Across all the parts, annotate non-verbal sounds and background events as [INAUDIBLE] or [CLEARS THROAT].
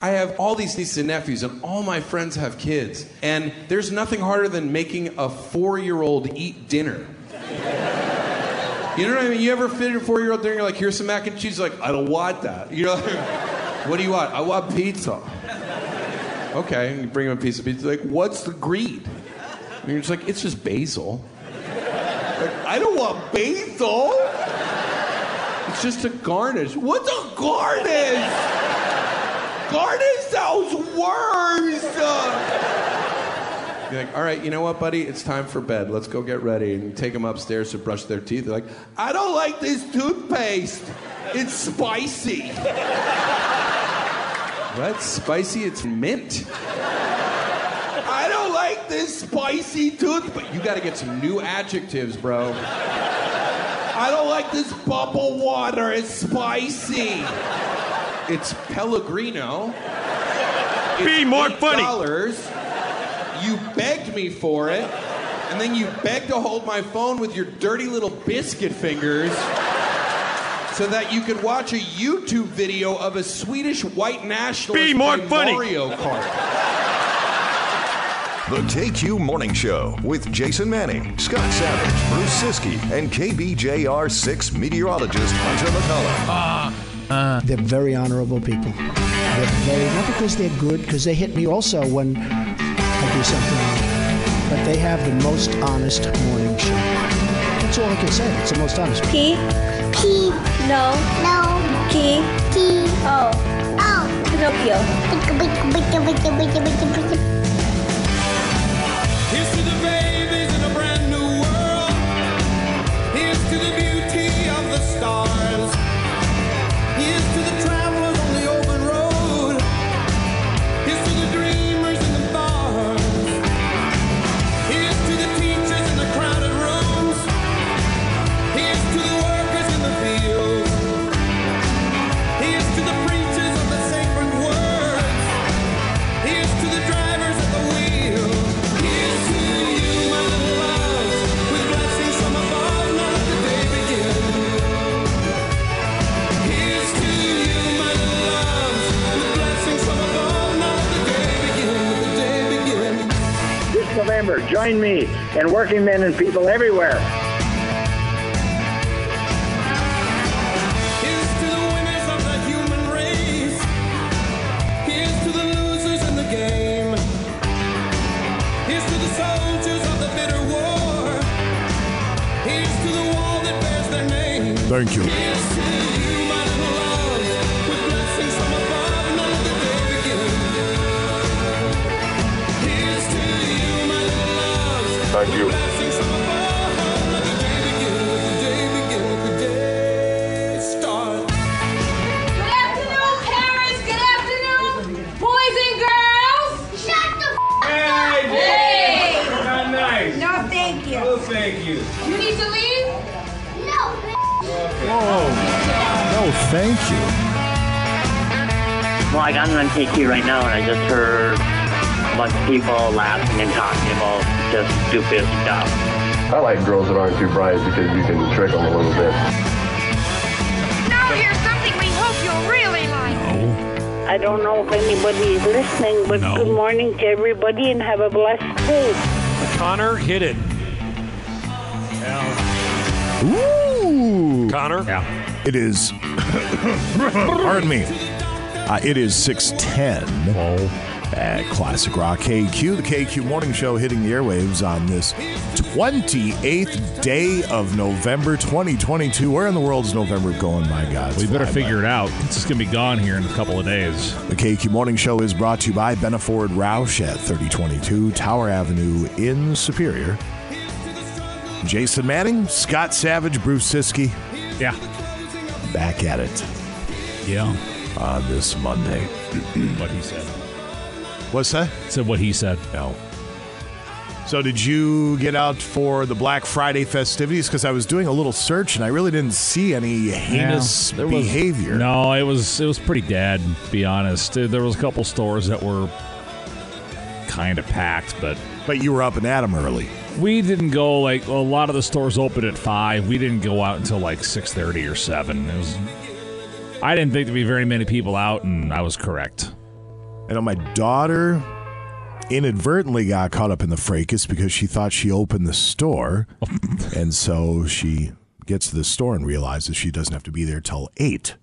I have all these nieces and nephews, and all my friends have kids. And there's nothing harder than making a four year old eat dinner. You know what I mean? You ever feed a four year old dinner, you're like, here's some mac and cheese? Like, I don't want that. You know, [LAUGHS] what do you want? I want pizza. Okay, and you bring him a piece of pizza. Like, what's the greed? And you're just like, it's just basil. Like, I don't want basil. It's just a garnish. What's a garnish? Garnish sounds worse. You're like, all right, you know what, buddy? It's time for bed. Let's go get ready. And take them upstairs to brush their teeth. They're like, I don't like this toothpaste. It's spicy. what? Spicy? It's mint. I don't like this spicy toothpaste. You got to get some new adjectives, bro. I don't like this bubble water. It's spicy. It's Pellegrino. Be more funny. Dollars. You begged me for it, and then you begged to hold my phone with your dirty little biscuit fingers, so that you could watch a YouTube video of a Swedish white nationalist Be more play funny. Mario Kart. The KQ Morning Show with Jason Manning, Scott Savage, Bruce Ciskie, and KBJR 6 meteorologist Hunter McCullough. Uh, Uh. They're very honorable people. They're very, not because they're good, because they hit me also when I do something wrong, but they have the most honest morning show. That's all I can say. It's the most honest. P. P. No. No. P. P. O. O. Pinocchio. Join me and working men and people everywhere. Here's to day start. Good afternoon, parents. Good afternoon, boys and girls. Shut the Hey, up. Hey. Not nice. No, thank you. Oh, thank you. You need to leave? No. Whoa. No, thank you. Well, like I'm on KQ right now, and I just heard a bunch of people laughing and talking about just stupid stuff. I like girls that aren't too bright because you can trick them a little bit. Now here's something we hope you'll really like. No. I don't know if anybody is listening, but No. good morning to everybody and have a blessed day. Connor hit it. Ooh. Connor? Yeah. It is. [COUGHS] pardon me. [COUGHS] Uh, it is 610 at Classic Rock KQ, the KQ Morning Show hitting the airwaves on this 28th day of November 2022. Where in the world is November going, my God? We better figure it out. It's just going to be gone here in a couple of days. The KQ Morning Show is brought to you by Benaford Roush at 3022 Tower Avenue in Superior. Jason Manning, Scott Savage, Bruce Ciskie. Yeah. Back at it Yeah. on this Monday. what he said. What's that? Said what he said. No. So, did you get out for the Black Friday festivities? Because I was doing a little search and I really didn't see any heinous Yeah, there was- behavior. No, it was it was pretty dead. To be honest, there was a couple stores that were kind of packed, but But you were up and at 'em early. we didn't go like a lot of the stores opened at five. We didn't go out until like six thirty or seven. It was. I didn't think there'd be very many people out, and I was correct. Know my daughter inadvertently got caught up in the fracas because she thought she opened the store. [LAUGHS] and so she gets to the store and realizes she doesn't have to be there till 8.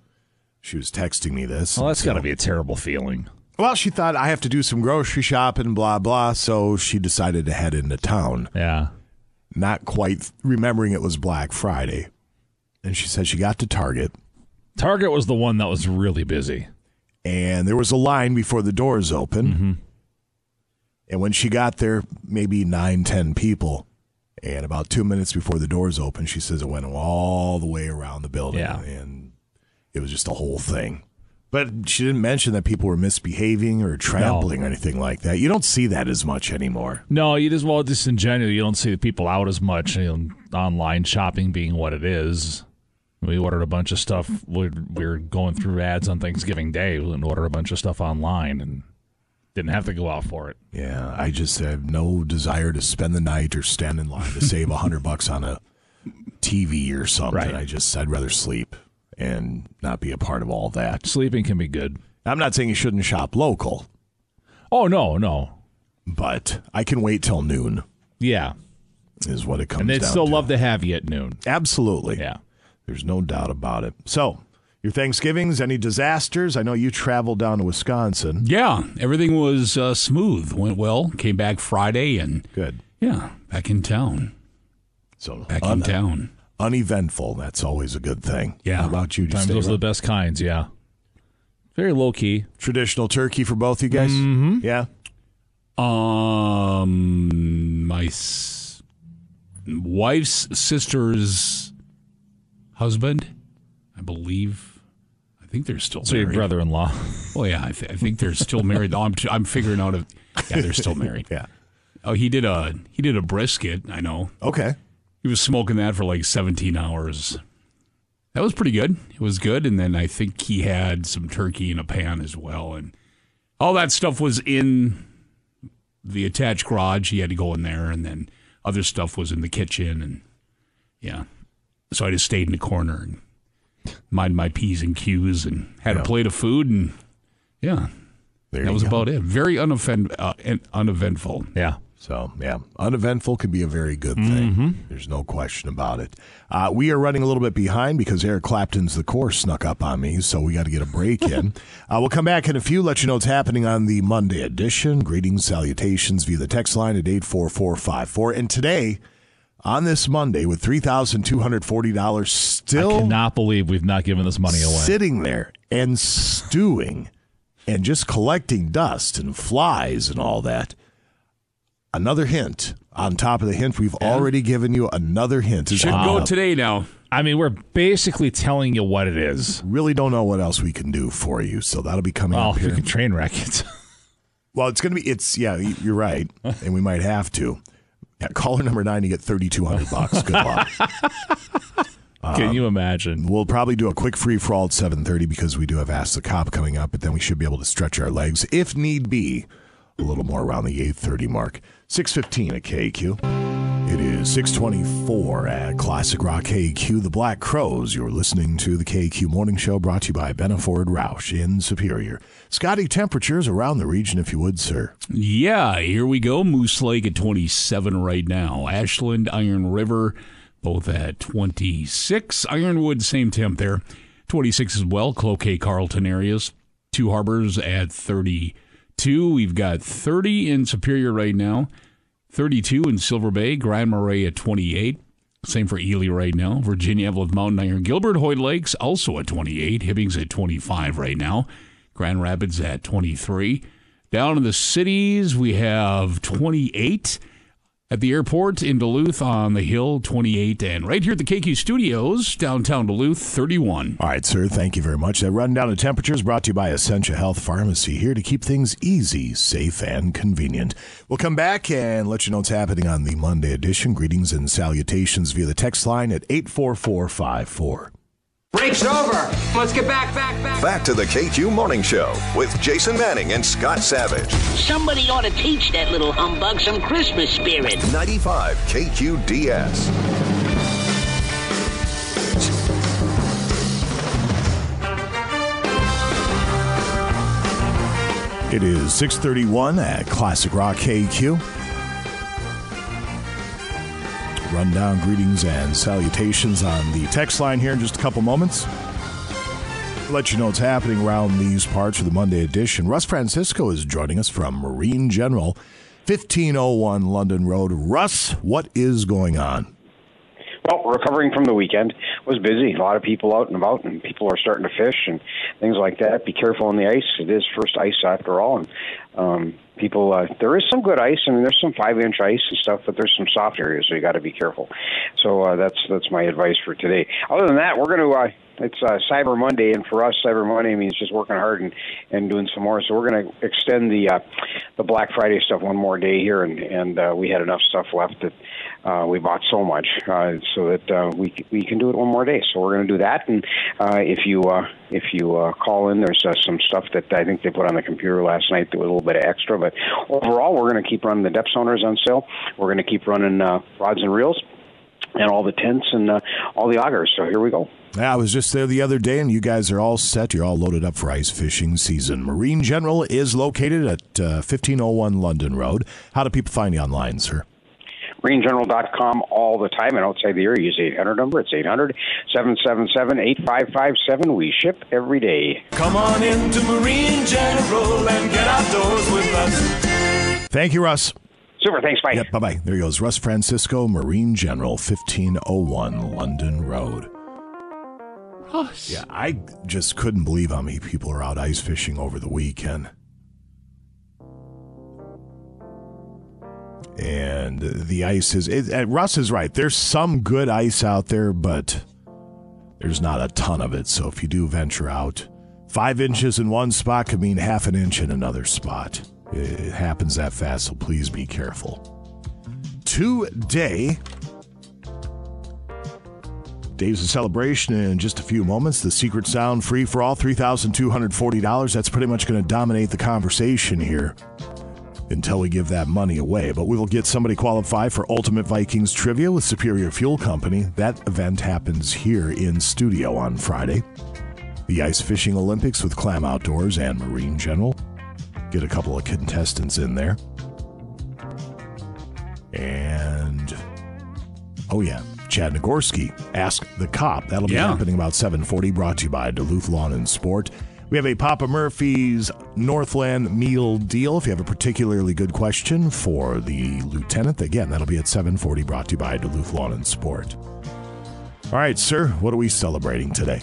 She was texting me this. Well, that's So- got to be a terrible feeling. Well, she thought I have to do some grocery shopping, blah, blah. So she decided to head into town. Yeah. Not quite remembering it was Black Friday. And she said she got to Target. Target was the one that was really busy. And there was a line before the doors open. Mm-hmm. And when she got there, maybe nine, ten people. And about two minutes before the doors opened, she says it went all the way around the building. Yeah. And it was just a whole thing. But she didn't mention that people were misbehaving or trampling or anything like that. You don't see that as much anymore. No, you just well, just in general, you don't see the people out as much. You know, online shopping being what it is. We ordered a bunch of stuff. We're, we're going through ads on Thanksgiving Day and ordered a bunch of stuff online and didn't have to go out for it. Yeah, I just have no desire to spend the night or stand in line to save a hundred bucks on a TV or something. Right. I just I'd rather sleep and not be a part of all that. Sleeping can be good. I'm not saying you shouldn't shop local, Oh no, no, but I can wait till noon. yeah, Is what it comes to. and they'd still to. love to have you at noon. Absolutely. Yeah. There's no doubt about it. So, your Thanksgivings, any disasters? I know you traveled down to Wisconsin. Yeah, everything was uh, smooth. Went well. Came back Friday and Good. yeah, back in town. So Back in town. uneventful. That's always a good thing. Yeah. How about you? Did you Times stay those are the best kinds. Yeah, very low key. Traditional turkey for both you guys? Mm-hmm. Yeah. Um, my s- wife's sister's husband, I believe. I think they're still So your brother-in-law. Oh yeah, I, th- I think they're still married. I'm I'm figuring out if yeah they're still married. [LAUGHS] Yeah. Oh, he did a he did a brisket. I know. Okay. He was smoking that for like 17 hours. That was pretty good. It was good. And then I think he had some turkey in a pan as well. And all that stuff was in the attached garage. He had to go in there. And then other stuff was in the kitchen. And yeah. So I just stayed in the corner and mind my P's and Q's and had Yeah. a plate of food. And yeah, There that was go. about it. Very unoffend- uh, uneventful. Yeah. So, yeah, uneventful can be a very good thing. There's no question about it. Uh, we are running a little bit behind because Eric Clapton's The Core snuck up on me, so we got to get a break [LAUGHS] in. Uh, we'll come back in a few, let you know what's happening on the Monday edition. Greetings, salutations via the text line at 84454. And today, on this Monday, with $3,240 still I cannot believe we've not given this money away. sitting there and stewing and just collecting dust and flies and all that. Another hint on top of the hint we've already given you. Another hint is Should coming go up. today now. I mean, we're basically telling you what it is. Really don't know what else we can do for you, so that'll be coming Well, up if here. you can train wreck it. [LAUGHS] Well, it's going to be. It's yeah, you're right, and we might have to. Yeah, caller number nine, you get thirty two hundred bucks. Good luck. [LAUGHS] Can you imagine? We'll probably do a quick free for all at seven thirty because we do have Ask the Cop coming up, but then we should be able to stretch our legs if need be a little more around the eight thirty mark. Six fifteen at KQ. It is six twenty four at Classic Rock KQ. The Black Crowes. You're listening to the KQ Morning Show, brought to you by Benaford Roush in Superior. Scotty, temperatures around the region, if you would, sir. Yeah, here we go. Moose Lake at 27 right now. Ashland, Iron River, both at 26. Ironwood, same temp there. 26 as well. Cloquet, Carlton areas. Two Harbors at 32. We've got 30 in Superior right now. 32 in Silver Bay. Grand Marais at 28. Same for Ely right now. Virginia, Eveleth Mountain Iron. Gilbert, Hoyt Lakes also at 28. Hibbing's at 25 right now. Grand Rapids at 23. Down in the cities, we have 28. At the airport in Duluth on the Hill, 28. And right here at the KQ Studios, downtown Duluth, 31. All right, sir. Thank you very much. That rundown of temperatures brought to you by Essentia Health Pharmacy, here to keep things easy, safe, and convenient. We'll come back and let you know what's happening on the Monday edition. Greetings and salutations via the text line at 84454. Break's over. Let's get back, back, back. Back to the KQ Morning Show with Jason Manning and Scott Savage. Somebody ought to teach that little humbug some Christmas spirit. 95 KQDS. It is 631 at Classic Rock KQ. Rundown greetings and salutations on the text line here in just a couple moments. Let you know what's happening around these parts for the Monday edition. Russ Francisco is joining us from Marine General, 1501 London Road. Russ, what is going on? Well, recovering from the weekend was busy. A lot of people out and about, and people are starting to fish and things like that. Be careful on the ice. It is first ice after all, and um, people. Uh, there is some good ice. I mean, there's some five inch ice and stuff, but there's some soft areas, so you got to be careful. So uh, that's that's my advice for today. Other than that, we're going to. Uh, it's uh, Cyber Monday, and for us, Cyber Monday means just working hard and, and doing some more. So we're going to extend the uh, the Black Friday stuff one more day here, and and uh, we had enough stuff left that uh, we bought so much uh, so that uh, we we can do it one more day. So we're going to do that, and uh, if you uh, if you uh, call in, there's uh, some stuff that I think they put on the computer last night that was a little bit extra. But overall, we're going to keep running the depth sonars on sale. We're going to keep running uh, rods and reels. And all the tents and uh, all the augers. So here we go. Yeah, I was just there the other day, and you guys are all set. You're all loaded up for ice fishing season. Marine General is located at uh, 1501 London Road. How do people find you online, sir? MarineGeneral.com all the time. And outside the area, use 800 number. It's 800 777 8557. We ship every day. Come on into Marine General and get outdoors with us. Thank you, Russ. Super. Thanks. Bye. Yep, bye bye. There he goes. Russ Francisco, Marine General, 1501 London Road. Yeah, I just couldn't believe how many people are out ice fishing over the weekend. And the ice is. It, uh, Russ is right. There's some good ice out there, but there's not a ton of it. So if you do venture out, five inches in one spot could mean half an inch in another spot. It happens that fast, so please be careful. Today, Dave's a celebration in just a few moments. The secret sound free for all, $3,240. That's pretty much going to dominate the conversation here until we give that money away. But we will get somebody qualified for Ultimate Vikings Trivia with Superior Fuel Company. That event happens here in studio on Friday. The Ice Fishing Olympics with Clam Outdoors and Marine General. Get a couple of contestants in there. And, oh yeah, Chad Nagorski, Ask the Cop. That'll be Yeah. happening about 740, brought to you by Duluth Lawn and Sport. We have a Papa Murphy's Northland meal deal. If you have a particularly good question for the lieutenant, again, that'll be at 740, brought to you by Duluth Lawn and Sport. All right, sir, what are we celebrating today?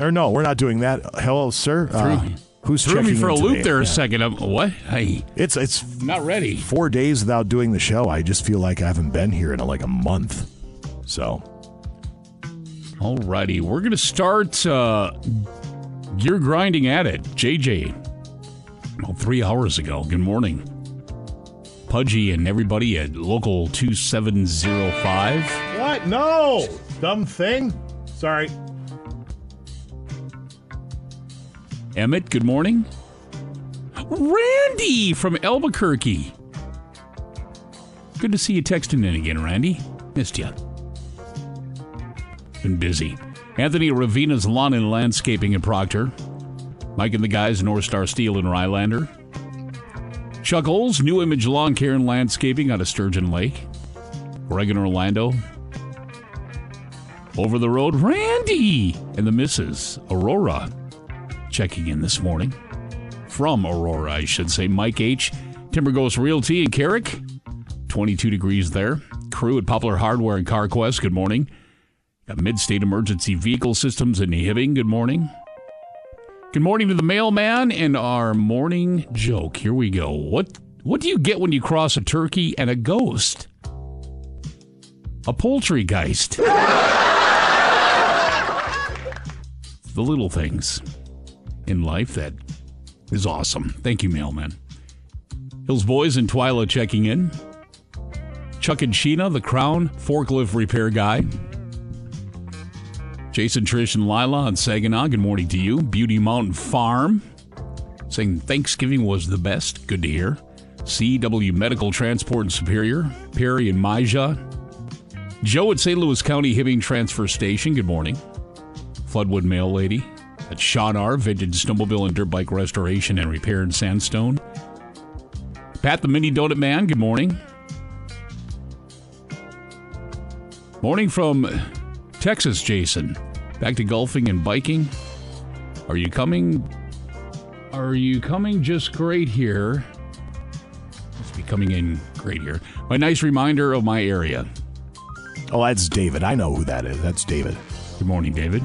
Or no, we're not doing that. Hello, sir. Uh, who's threw me for a loop today? there a second. I'm, what? Hey, It's it's not ready. Four days without doing the show. I just feel like I haven't been here in like a month. So Alrighty, we're gonna start uh, gear grinding at it. JJ, about three hours ago. Good morning, Pudgy and everybody at local two seven zero five. What? No! Dumb thing. Sorry. Emmett, good morning. Randy from Albuquerque. Good to see you texting in again, Randy. Missed you. Been busy. Anthony Ravina's Lawn and Landscaping in Proctor. Mike and the guys, North Star Steel in Rylander. Chuck Oles, New Image Lawn Care and Landscaping out of Sturgeon Lake. Greg in Orlando. Over the road, Randy and the missus, Aurora, checking in this morning. From Aurora, I should say. Mike H., Timber Ghost Realty in Carrick. 22 degrees there. Crew at Poplar Hardware and CarQuest, good morning. Mid-State Emergency Vehicle Systems in Hibbing, good morning. Good morning to the mailman and our morning joke. Here we go. What what do you get when you cross a turkey and a ghost? A poultrygeist. [LAUGHS] the little things in life that is awesome. Thank you, mailman. Hills Boys and Twyla checking in. Chuck and Sheena, the Crown forklift repair guy. Jason, Trish, and Lila on Saginaw. Good morning to you. Beauty Mountain Farm saying Thanksgiving was the best. Good to hear. CW Medical Transport in Superior. Perry and Maja. Joe at St. Louis County Hibbing Transfer Station. Good morning. Floodwood Mail Lady. At Sean R. Vintage Snowmobile and Dirt Bike Restoration and Repair in Sandstone. Pat the Mini Donut Man, good morning. Morning from Texas, Jason. Back to golfing and biking. Are you coming? Are you coming just great here? Must be coming in great here. My nice reminder of my area. Oh, that's David. I know who that is. That's David. Good morning, David.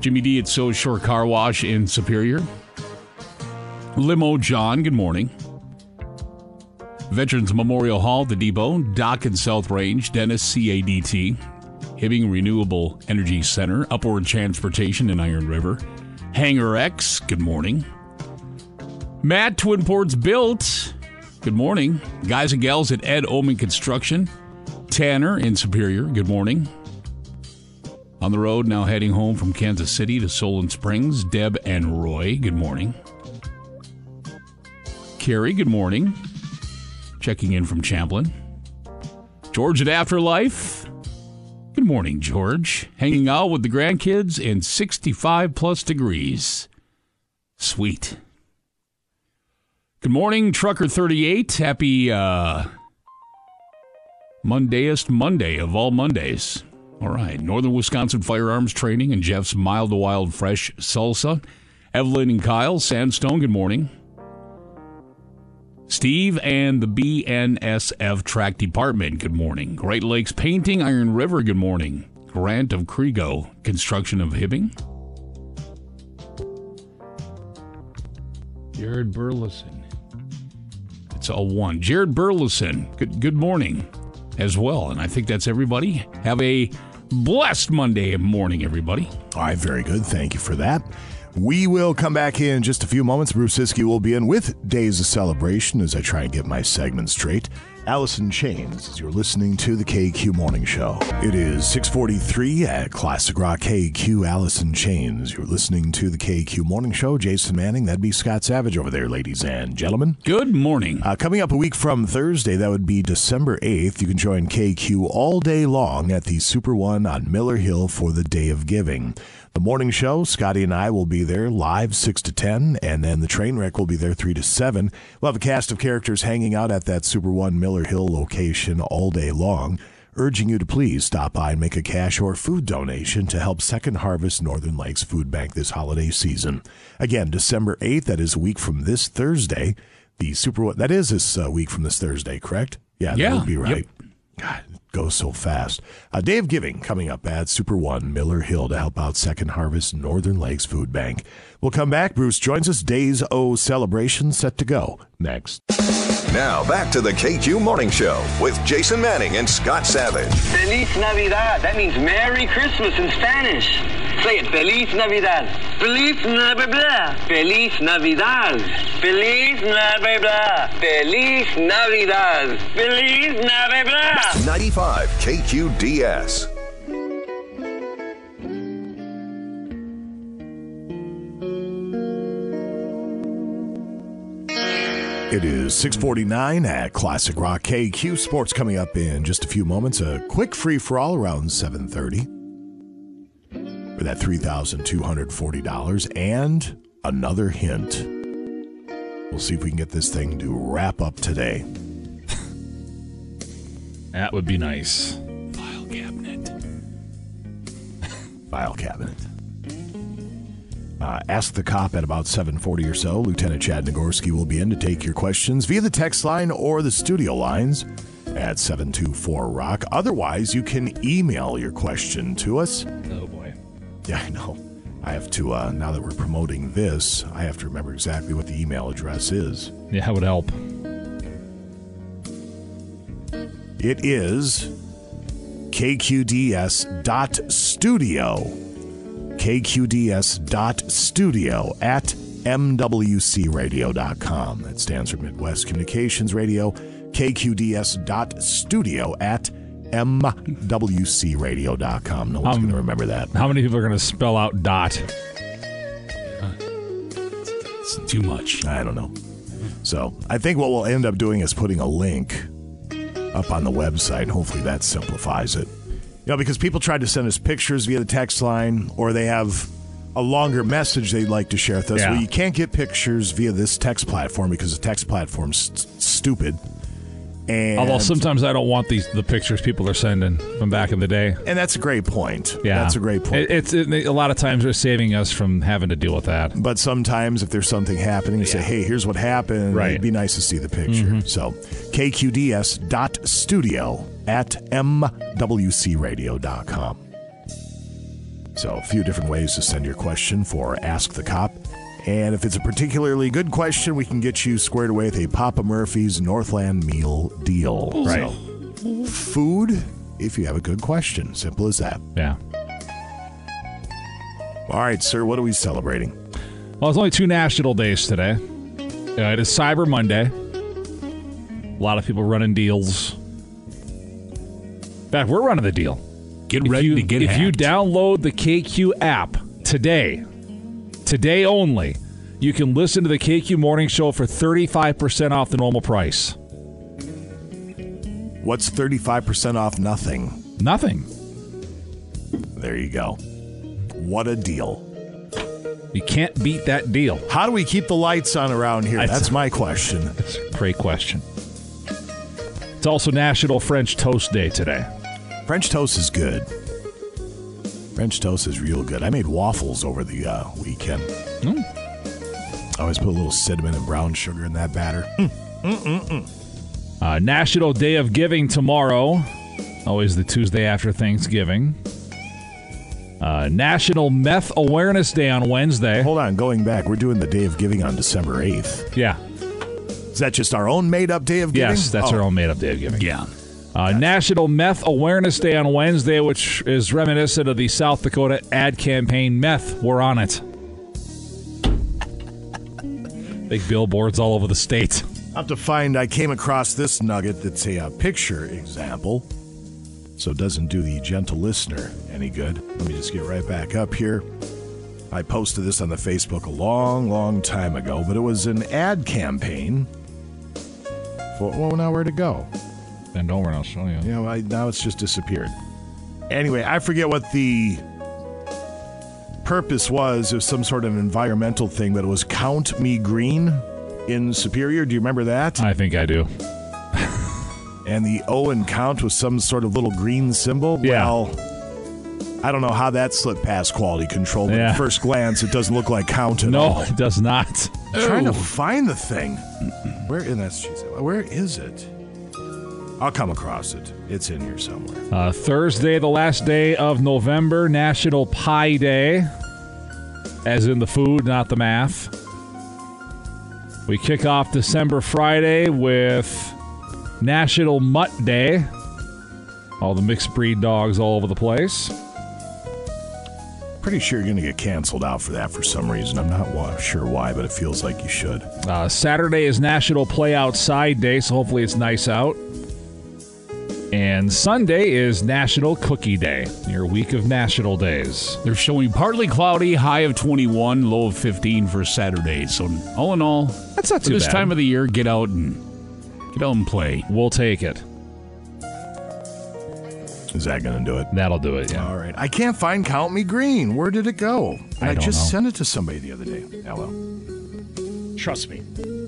Jimmy D at So Shore Car Wash in Superior. Limo John, good morning. Veterans Memorial Hall, the Depot, Dock and South Range, Dennis CADT, Hibbing Renewable Energy Center, Upward Transportation in Iron River, Hangar X, good morning. Matt Twin Ports Built, good morning. Guys and gals at Ed Omen Construction, Tanner in Superior, good morning. On the road now heading home from Kansas City to Solon Springs, Deb and Roy, good morning. Carrie, good morning. Checking in from Champlin. George at Afterlife. Good morning, George. Hanging out with the grandkids in 65 plus degrees. Sweet. Good morning, Trucker 38. Happy uh, Mondayest Monday of all Mondays. All right. Northern Wisconsin Firearms Training and Jeff's Mild to Wild Fresh Salsa. Evelyn and Kyle, Sandstone, good morning. Steve and the BNSF Track Department, good morning. Great Lakes Painting, Iron River, good morning. Grant of Kriego, Construction of Hibbing. Jared Burleson. It's all one. Jared Burleson, good, good morning as well. And I think that's everybody. Have a blessed Monday morning, everybody. All right, very good. Thank you for that. We will come back here in just a few moments. Bruce Ciskie will be in with Days of Celebration as I try and get my segment straight. Alice in Chains, as you're listening to the KQ Morning Show. It is 643 at Classic Rock KQ Alice in Chains. You're listening to the KQ Morning Show. Jason Manning, that'd be Scott Savage over there, ladies and gentlemen. Good morning. Uh, coming up a week from Thursday, that would be December 8th. You can join KQ all day long at the Super One on Miller Hill for the Day of Giving. The morning show, Scotty and I will be there live 6 to 10, and then the train wreck will be there 3 to 7. We'll have a cast of characters hanging out at that Super One Miller Hill location all day long, urging you to please stop by and make a cash or food donation to help Second Harvest Northern Lakes Food Bank this holiday season. Again, December 8th, that is a week from this Thursday. The Super One, that is this uh, week from this Thursday, correct? Yeah, Yeah, that would be right. yep. God, it goes so fast. A day of giving coming up at Super One Miller Hill to help out Second Harvest Northern Lakes Food Bank. We'll come back. Bruce joins us. Days O celebration set to go next. Now back to the KQ Morning Show with Jason Manning and Scott Savage. Feliz Navidad. That means Merry Christmas in Spanish. Say it. Feliz Navidad. Feliz Navidad. Feliz Navidad. Feliz Navidad. Feliz Navidad. Feliz Navidad. 95 KQDS. It is 649 at Classic Rock KQ Sports coming up in just a few moments. A quick free for all around 730 for that $3,240 and another hint. We'll see if we can get this thing to wrap up today. [LAUGHS] That would be nice. File cabinet. File cabinet. Uh, ask the cop at about 7:40 or so. Lieutenant Chad Nagorski will be in to take your questions via the text line or the studio lines at 724 Rock. Otherwise, you can email your question to us. Oh boy. Yeah, I know. I have to uh, now that we're promoting this, I have to remember exactly what the email address is. Yeah, that would help. It is kqds.studio. kqds.studio at mwcradio.com. That stands for Midwest Communications Radio. kqds.studio at mwcradio.com. No one's Um, going to remember that. How many people are going to spell out dot? It's too much. I don't know. So I think what we'll end up doing is putting a link up on the website. Hopefully that simplifies it. You know, because people tried to send us pictures via the text line, or they have a longer message they'd like to share with us. Yeah. Well, you can't get pictures via this text platform because the text platform's s- stupid. And Although sometimes I don't want these the pictures people are sending from back in the day. and that's a great point. Yeah, that's a great point. It, it's it, a lot of times they're saving us from having to deal with that. But sometimes, if there's something happening, you say, "Hey, here's what happened." Right. It'd be nice to see the picture. Mhm. So, kqds.studio at mwcradio.com. So, a few different ways to send your question for Ask the Cop. And if it's a particularly good question, we can get you squared away with a Papa Murphy's Northland meal deal. Right. So, food if you have a good question. Simple as that. Yeah. All right, sir, what are we celebrating? Well, it's only two national days today. Uh, it is Cyber Monday. A lot of people running deals. In fact, we're running the deal. Get If ready you- to get If you download the KQ app today, today only, you can listen to the KQ Morning Show for 35% off the normal price. What's 35% off nothing? Nothing. There you go. What a deal. You can't beat that deal. How do we keep the lights on around here? That's- That's my question. That's a great question. It's also National French Toast Day today. French toast is good. French toast is real good. I made waffles over the uh, weekend. Mm. I always put a little cinnamon and brown sugar in that batter. Mm. Uh, National Day of Giving tomorrow. Always the Tuesday after Thanksgiving. Uh, National Meth Awareness Day on Wednesday. Hold on, going back, we're doing the Day of Giving on December 8th. Yeah. Is that just our own made up Day of Giving? Yes, that's Oh. our own made up Day of Giving. Yeah. Uh, National Meth Awareness Day on Wednesday, which is reminiscent of the South Dakota ad campaign Meth. We're on it. Big billboards all over the state. I have to find, I came across this nugget that's a, uh picture example, so it doesn't do the gentle listener any good. Let me just get right back up here. I posted this on the Facebook a long, long time ago, but it was an ad campaign for, well, now where'd it go? Bend over and I'll show you. You know, I, now it's just disappeared. Anyway, I forget what the purpose was. It was some sort of environmental thing, but it was Count Me Green in Superior. Do you remember that? I think I do. and the O in count was some sort of little green symbol. Yeah. Well, I don't know how that slipped past quality control, but Yeah. at first glance, it doesn't look like count at No, all. it does not. I'm trying to find the thing. Where in that? Where is it? I'll come across it. It's in here somewhere. Uh, Thursday, the last day of November, National Pie Day, as in the food, not the math. We kick off December Friday with National Mutt Day. All the mixed breed dogs all over the place. Pretty sure you're going to get canceled out for that for some reason. I'm not wa- sure why, but it feels like you should. Uh, Saturday is National Play Outside Day, so hopefully it's nice out. And Sunday is National Cookie Day, your week of national days. They're showing partly cloudy, high of 21, low of 15 for Saturday. So all in all, that's not for too this bad. time of the year. Get out and get out and play. We'll take it. Is that going to do it? That'll do it, yeah. All right. I can't find Count Me Green. Where did it go? I I, don't just know. sent it to somebody the other day. Well. Trust me.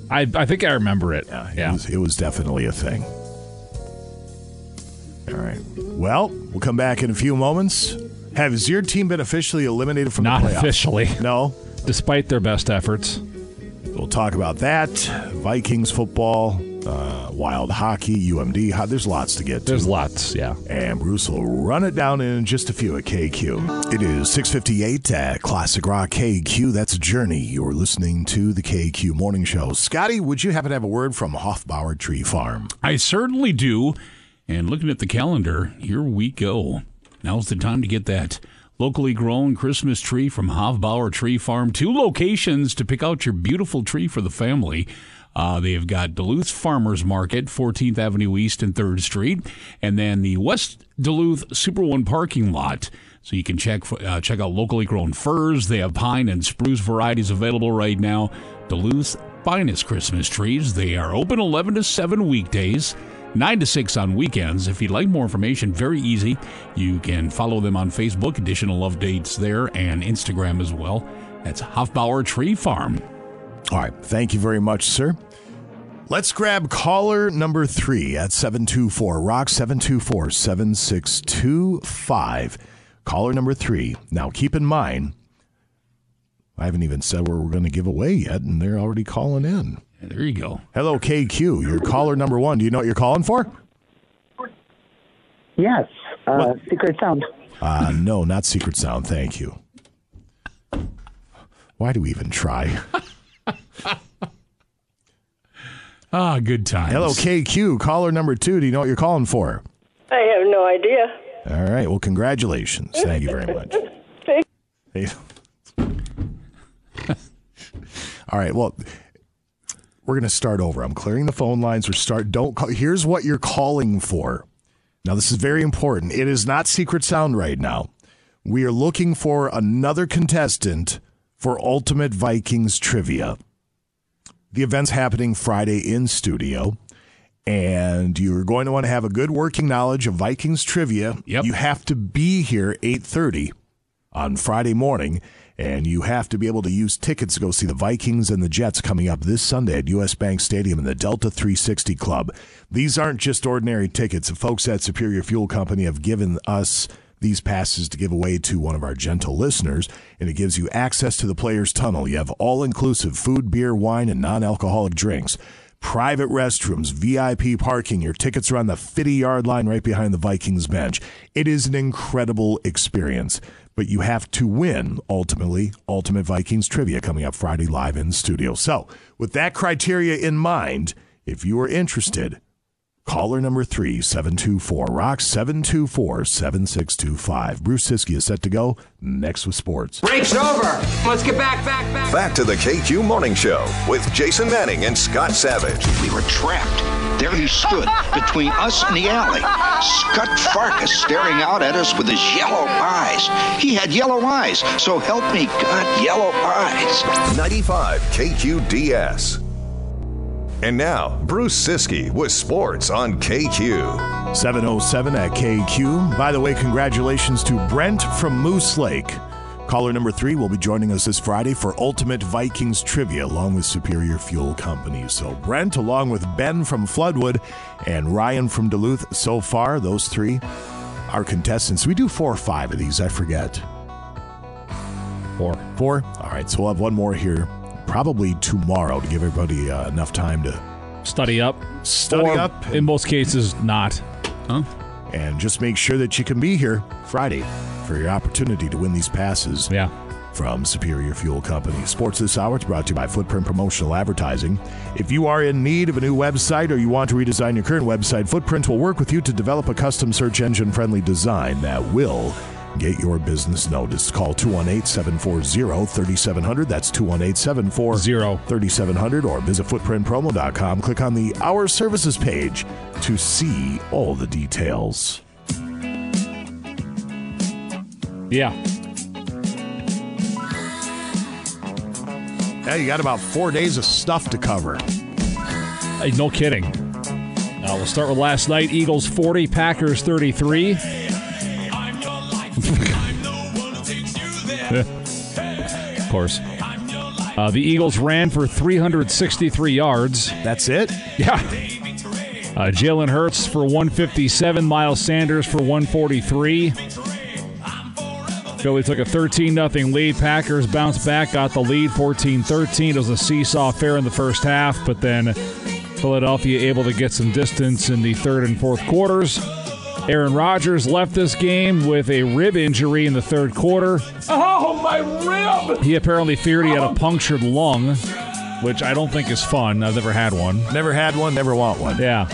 I, I think I remember it. Yeah, Yeah. It, was, it was definitely a thing. All right. Well, we'll come back in a few moments. Has your team been officially eliminated from Not the playoffs? officially. No. Despite their best efforts. We'll talk about that. Vikings football, uh, wild hockey, UMD. There's lots to get to. There's lots, yeah. And Bruce will run it down in just a few at KQ. It is 658 at Classic Rock KQ. That's a Journey. You're listening to the KQ Morning Show. Scotty, would you happen to have a word from Hofbauer Tree Farm? I certainly do. And looking at the calendar, here we go. Now's the time to get that locally grown Christmas tree from Hofbauer Tree Farm. Two locations to pick out your beautiful tree for the family. Uh, they've got Duluth Farmers Market, 14th Avenue East and 3rd Street, and then the West Duluth Super One parking lot. So you can check uh, check out locally grown firs. They have pine and spruce varieties available right now. Duluth's finest Christmas trees. They are open 11 to 7 weekdays 9 to 6 on weekends. If you'd like more information, very easy. You can follow them on Facebook, additional updates there, and Instagram as well. That's Hofbauer Tree Farm. All right. Thank you very much, sir. Let's grab caller number three at 724 Rock 724 7625. Caller number three. Now, keep in mind, I haven't even said what we're going to give away yet, and they're already calling in. There you go. Hello, KQ. You're caller number one. Do you know what you're calling for? Yes, uh, Secret Sound. Uh, no, not Secret Sound. Thank you. Why do we even try? [LAUGHS] Ah, good times. Hello, KQ. Caller number two. Do you know what you're calling for? I have no idea. All right. Well, congratulations. Thank you very much. [LAUGHS] Hey. [LAUGHS] All right. Well, we're going to start over. I'm clearing the phone lines. We're start. Don't call. Here's what you're calling for. Now, this is very important. It is not Secret Sound right now. We are looking for another contestant for Ultimate Vikings Trivia. The event's happening Friday in studio, and you're going to want to have a good working knowledge of Vikings trivia. Yep. You have to be here 8:30 on Friday morning, and you have to be able to use tickets to go see the Vikings and the Jets coming up this Sunday at US Bank Stadium in the Delta 360 Club. These aren't just ordinary tickets. The folks at Superior Fuel Company have given us these passes to give away to one of our gentle listeners, and it gives you access to the Players Tunnel. You have all inclusive food, beer, wine, and non alcoholic drinks. Private restrooms, VIP parking. Your tickets are on the 50 yard line right behind the Vikings bench. It is an incredible experience, but you have to win ultimately. Ultimate Vikings trivia coming up Friday live in studio. So, with that criteria in mind, if you are interested, Caller number three, 724 Rock 724 7625. Bruce Ciskie is set to go next with sports. Break's over. Let's get back, back, back. Back to the KQ Morning Show with Jason Manning and Scott Savage. We were trapped. There he stood between us and the alley. Scut Farkus staring out at us with his yellow eyes. He had yellow eyes, so help me God, yellow eyes. 95 KQDS. And now, Bruce Ciskie with sports on KQ. 707 at KQ. By the way, congratulations to Brent from Moose Lake. Caller number three will be joining us this Friday for Ultimate Vikings Trivia along with Superior Fuel Company. So, Brent, along with Ben from Floodwood and Ryan from Duluth, so far, those three are contestants. We do four or five of these, I forget. Four. Four? All right, so we'll have one more here probably tomorrow to give everybody uh, enough time to study up. Study Or, up. In most cases, not. Huh? And just make sure that you can be here Friday for your opportunity to win these passes. Yeah. From Superior Fuel Company. Sports This Hour is brought to you by Footprint Promotional Advertising. If you are in need of a new website or you want to redesign your current website, Footprint will work with you to develop a custom search engine friendly design that will get your business noticed. Call 218 740 3700. That's 218 740 3700 or visit footprintpromo.com. Click on the Our Services page to see all the details. Yeah. Yeah, you got about four days of stuff to cover. Hey, no kidding. Now we'll start with last night. Eagles 40, Packers 33. [LAUGHS] of course. Uh, the Eagles ran for 363 yards. That's it? Yeah. Uh, Jalen Hurts for 157, Miles Sanders for 143. Philly took a 13 0 lead. Packers bounced back, got the lead 14 13. It was a seesaw affair in the first half, but then Philadelphia able to get some distance in the third and fourth quarters. Aaron Rodgers left this game with a rib injury in the third quarter. Oh, my rib! He apparently feared he had a punctured lung, which I don't think is fun. I've never had one. Never had one, never want one. Yeah.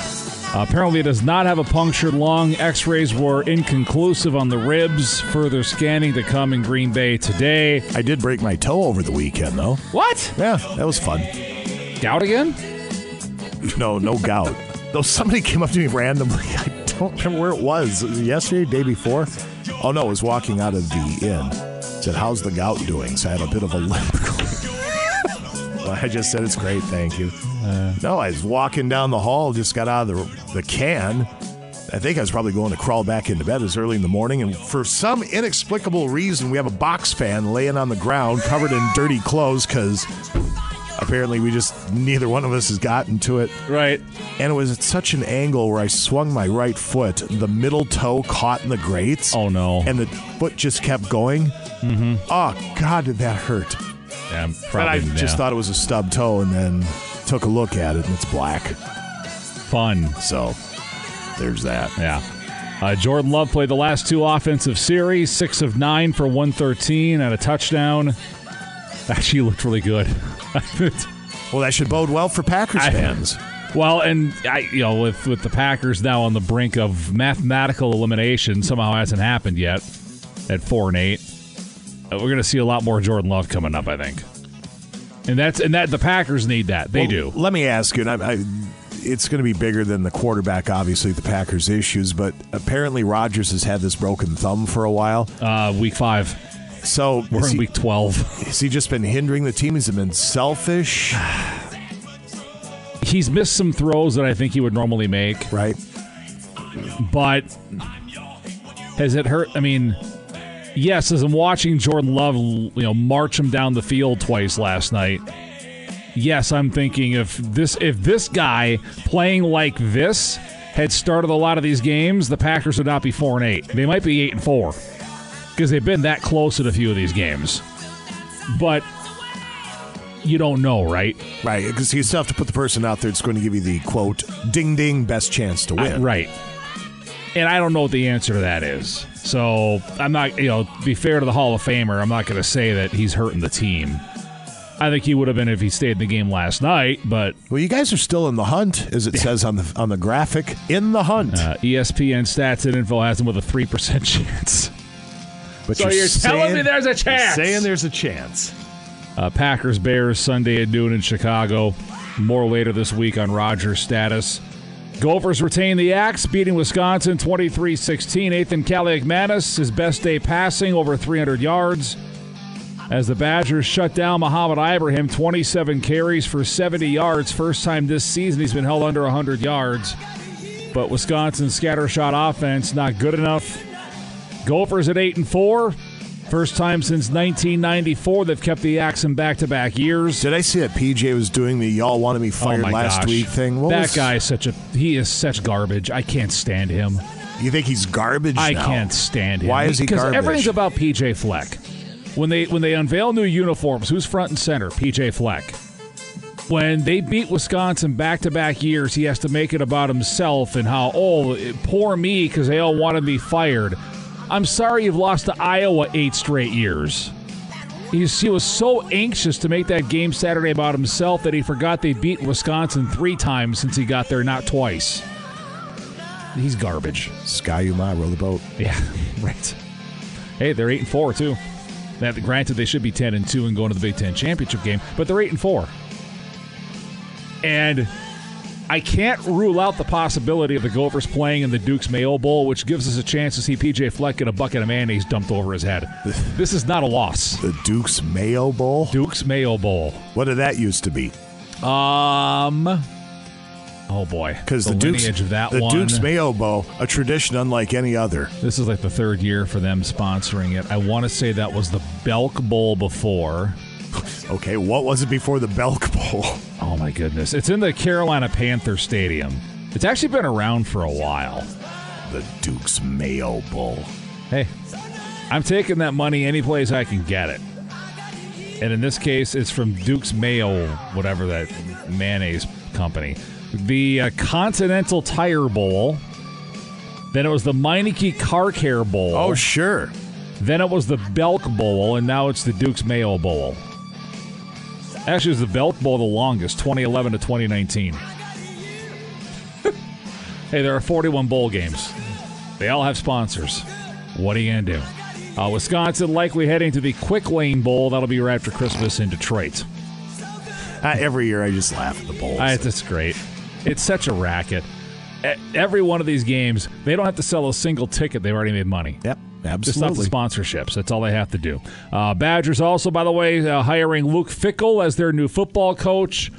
Apparently, does not have a punctured lung. X rays were inconclusive on the ribs. Further scanning to come in Green Bay today. I did break my toe over the weekend, though. What? Yeah, that was fun. Gout again? No, no gout. Though somebody came up to me randomly. [LAUGHS] I don't remember where it was. Was it yesterday, day before? Oh, no, I was walking out of the inn. Said, How's the gout doing? So I had a bit of a limp. [LAUGHS] I just said it's great, thank you. no, I was walking down the hall, just got out of the, the can. I think I was probably going to crawl back into bed. It was early in the morning, and for some inexplicable reason, we have a box fan laying on the ground, covered in dirty clothes, because apparently we just neither one of us has gotten to it. Right. And it was at such an angle where I swung my right foot, the middle toe caught in the grates. Oh no! And the foot just kept going. Mm-hmm. Oh God, did that hurt? Yeah, But I probably. just thought it was a stub toe, and then took a look at it, and it's black. Fun. So there's that. Yeah. Uh, Jordan Love played the last two offensive series, six of nine for 113 and a touchdown. Actually, looked really good. [LAUGHS] well, that should bode well for Packers I- fans. Well, and I, you know, with with the Packers now on the brink of mathematical elimination, somehow hasn't happened yet at four and eight. Uh, We're going to see a lot more Jordan Love coming up, I think. And that's and that the Packers need that. They Well, do. Let me ask you, and I, I, it's going to be bigger than the quarterback, obviously, the Packers' issues, but apparently Rodgers has had this broken thumb for a while. Uh, week five. So We're in he- week 12. Has he just been hindering the team? Has he been selfish? [SIGHS] He's missed some throws that I think he would normally make. Right. But has it hurt? I mean, yes, as I'm watching Jordan Love, you know, march him down the field twice last night. Yes, I'm thinking if this if this guy playing like this had started a lot of these games, the Packers would not be four and eight. They might be eight and four because they've been that close in a few of these games. But you don't know, right? Right, because you still have to put the person out there that's going to give you the quote, ding ding, best chance to win. I- right. And I don't know what the answer to that is. So I'm not, you know, be fair to the Hall of Famer, I'm not going to say that he's hurting the team. I think he would have been if he stayed in the game last night, but Well, you guys are still in the hunt, as it says on the on the graphic. In the hunt. uh, ESPN stats and info has him with a 3% [LAUGHS] chance. but so you're telling me there's a chance? Saying there's a chance. Uh, Packers Bears Sunday at noon in Chicago. More later this week on Rodgers' status. Gophers retain the axe, beating Wisconsin 23 16. Athan Kaliakmanis, his best day passing, over 300 yards. As the Badgers shut down Mohamed Ibrahim, 27 carries for 70 yards. First time this season he's been held under 100 yards. But Wisconsin's scattershot offense not good enough. Gophers at 8 and 4. First time since 1994 they've kept the axe in back-to-back years. Did I see that PJ was doing the y'all wanted me fired oh last gosh. week thing? What that was- guy is such a he is such garbage. I can't stand him. You think he's garbage? I now? can't stand him. Why is he Because garbage? everything's about PJ Fleck. When they when they unveil new uniforms, who's front and center? PJ Fleck. When they beat Wisconsin back to back years, he has to make it about himself and how oh poor me because they all wanted me fired. I'm sorry you've lost to Iowa eight straight years. He was so anxious to make that game Saturday about himself that he forgot they beat Wisconsin three times since he got there, not twice. He's garbage. Ski-U-Mah row the boat. Yeah, [LAUGHS] right. Hey, they're eight and four too. Now, granted, they should be ten and two and going to the Big Ten championship game, but they're eight and four. And I can't rule out the possibility of the Gophers playing in the Duke's Mayo Bowl, which gives us a chance to see PJ Fleck get a bucket of mayonnaise dumped over his head. This is not a loss. The Duke's Mayo Bowl? Duke's Mayo Bowl. What did that used to be? Um. Oh boy, Because the, Duke's lineage of that the one. Duke's Mayo Bowl, a tradition unlike any other. This is like the third year for them sponsoring it. I want to say that was the Belk Bowl before. [LAUGHS] Okay, what was it before the Belk Bowl? [LAUGHS] Oh my goodness. It's in the Carolina Panther Stadium. It's actually been around for a while. The Duke's Mayo Bowl. Hey, I'm taking that money any place I can get it. And in this case, it's from Duke's Mayo, whatever that mayonnaise company. The uh, Continental Tire Bowl. Then it was the Meineke Car Care Bowl. Oh, sure. Then it was the Belk Bowl, and now it's the Duke's Mayo Bowl. Actually, it was the Belk Bowl the longest, 2011 to 2019. [LAUGHS] hey, there are 41 bowl games. They all have sponsors. What are you going to do? Uh, Wisconsin likely heading to the Quick Lane Bowl. That'll be right after Christmas in Detroit. Uh, every year I just laugh at the bowls. Uh, it's great. It's such a racket. E- Every one of these games, they don't have to sell a single ticket. They've already made money. Yep. Just off the sponsorships. That's all they have to do. Uh, Badgers also, by the way, uh, hiring Luke Fickell as their new football coach.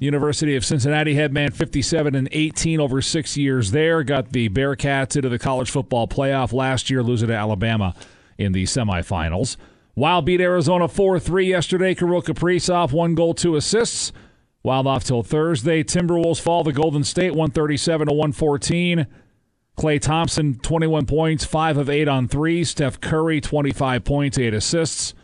University of Cincinnati head man 57 and 18 over six years there. Got the Bearcats into the college football playoff last year, losing to Alabama in the semifinals. Wild beat Arizona 4 3 yesterday. Kirill Kaprizov, one goal, two assists. Wild off till Thursday. Timberwolves fall to Golden State 137 to 114. Klay Thompson, 21 points, 5 of 8 on 3. Steph Curry, 25 points, 8 assists.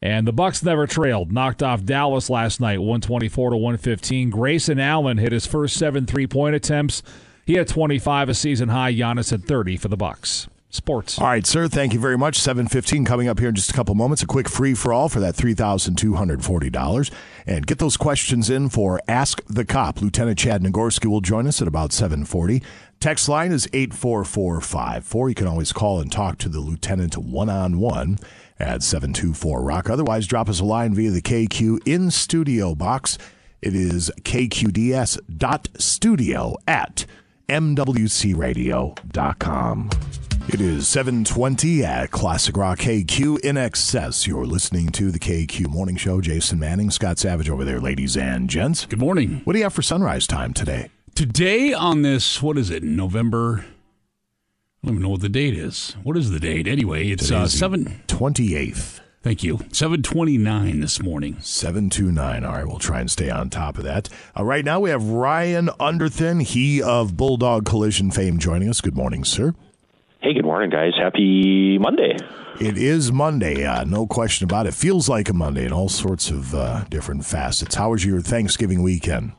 And the Bucks never trailed. Knocked off Dallas last night, 124 to 115. Grayson Allen hit his first seven three-point attempts. He had 25, a season high. Giannis had 30 for the Bucks. Sports. All right, sir. Thank you very much. Seven fifteen coming up here in just a couple moments. A quick free for all for that three thousand two hundred forty dollars, and get those questions in for Ask the Cop. Lieutenant Chad Nagorski will join us at about seven forty. Text line is eight four four five four. You can always call and talk to the lieutenant one on one at seven two four Rock. Otherwise, drop us a line via the KQ in studio box. It is kqds dot studio at mwcradio.com. It is 720 at Classic Rock KQ in excess. You're listening to the KQ Morning Show. Jason Manning, Scott Savage over there, ladies and gents. Good morning. What do you have for sunrise time today? Today on this, what is it, November? I don't even know what the date is. What is the date? Anyway, it's uh, Today's 7. 28th. Thank you. 729 this morning. 729. All right, we'll try and stay on top of that. Uh, right now, we have Ryan Underthin, he of Bulldog Collision fame, joining us. Good morning, sir. Hey, good morning, guys. Happy Monday. It is Monday, uh, no question about it. Feels like a Monday in all sorts of uh, different facets. How was your Thanksgiving weekend?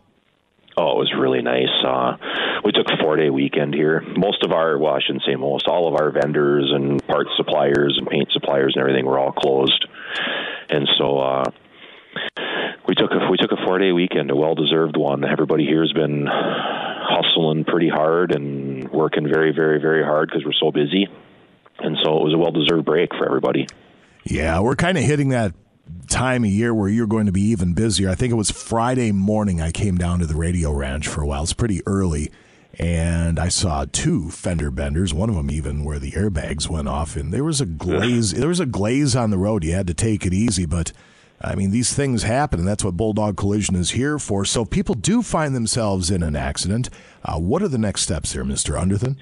Oh, it was really nice. Uh, we took a four day weekend here. Most of our, well, I shouldn't say most, all of our vendors and parts suppliers and paint suppliers and everything were all closed. And so, uh, we took a we took a four day weekend, a well deserved one. Everybody here has been hustling pretty hard and working very, very, very hard because we're so busy. And so it was a well deserved break for everybody. Yeah, we're kind of hitting that time of year where you're going to be even busier. I think it was Friday morning I came down to the radio ranch for a while. It's pretty early. And I saw two fender benders, one of them even where the airbags went off, and there was a [LAUGHS] glaze. there was a glaze on the road. You had to take it easy, but I mean these things happen, and that's what Bulldog Collision is here for. So if people do find themselves in an accident, uh, what are the next steps there, Mister Underthin?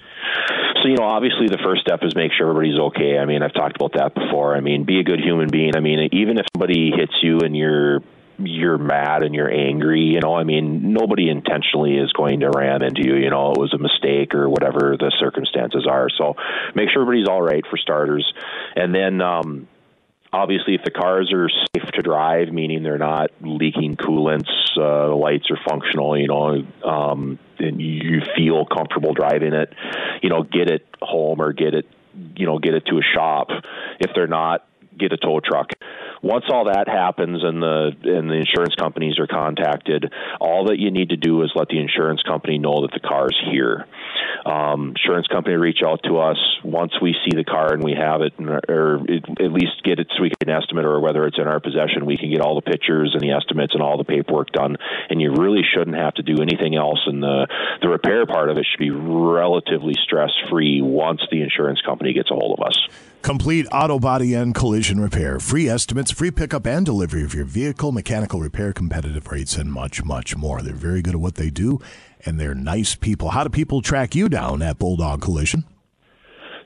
You know, obviously the first step is make sure everybody's okay. I mean, I've talked about that before. I mean, be a good human being. I mean, even if somebody hits you and you're you're mad and you're angry, you know, I mean, nobody intentionally is going to ram into you, you know, it was a mistake or whatever the circumstances are. So, make sure everybody's all right for starters. And then um obviously if the cars are safe to drive meaning they're not leaking coolants uh, the lights are functional you know um and you feel comfortable driving it you know get it home or get it you know get it to a shop. If they're not get a tow truck once all that happens and the and the insurance companies are contacted all that you need to do is let the insurance company know that the car's here um, insurance company reach out to us once we see the car and we have it, and- or it, at least get it so we can estimate, or whether it's in our possession, we can get all the pictures and the estimates and all the paperwork done. And you really shouldn't have to do anything else. And the the repair part of it should be relatively stress free once the insurance company gets a hold of us. Complete auto body and collision repair, free estimates, free pickup and delivery of your vehicle, mechanical repair, competitive rates, and much, much more. They're very good at what they do, and they're nice people. How do people track you down at Bulldog Collision?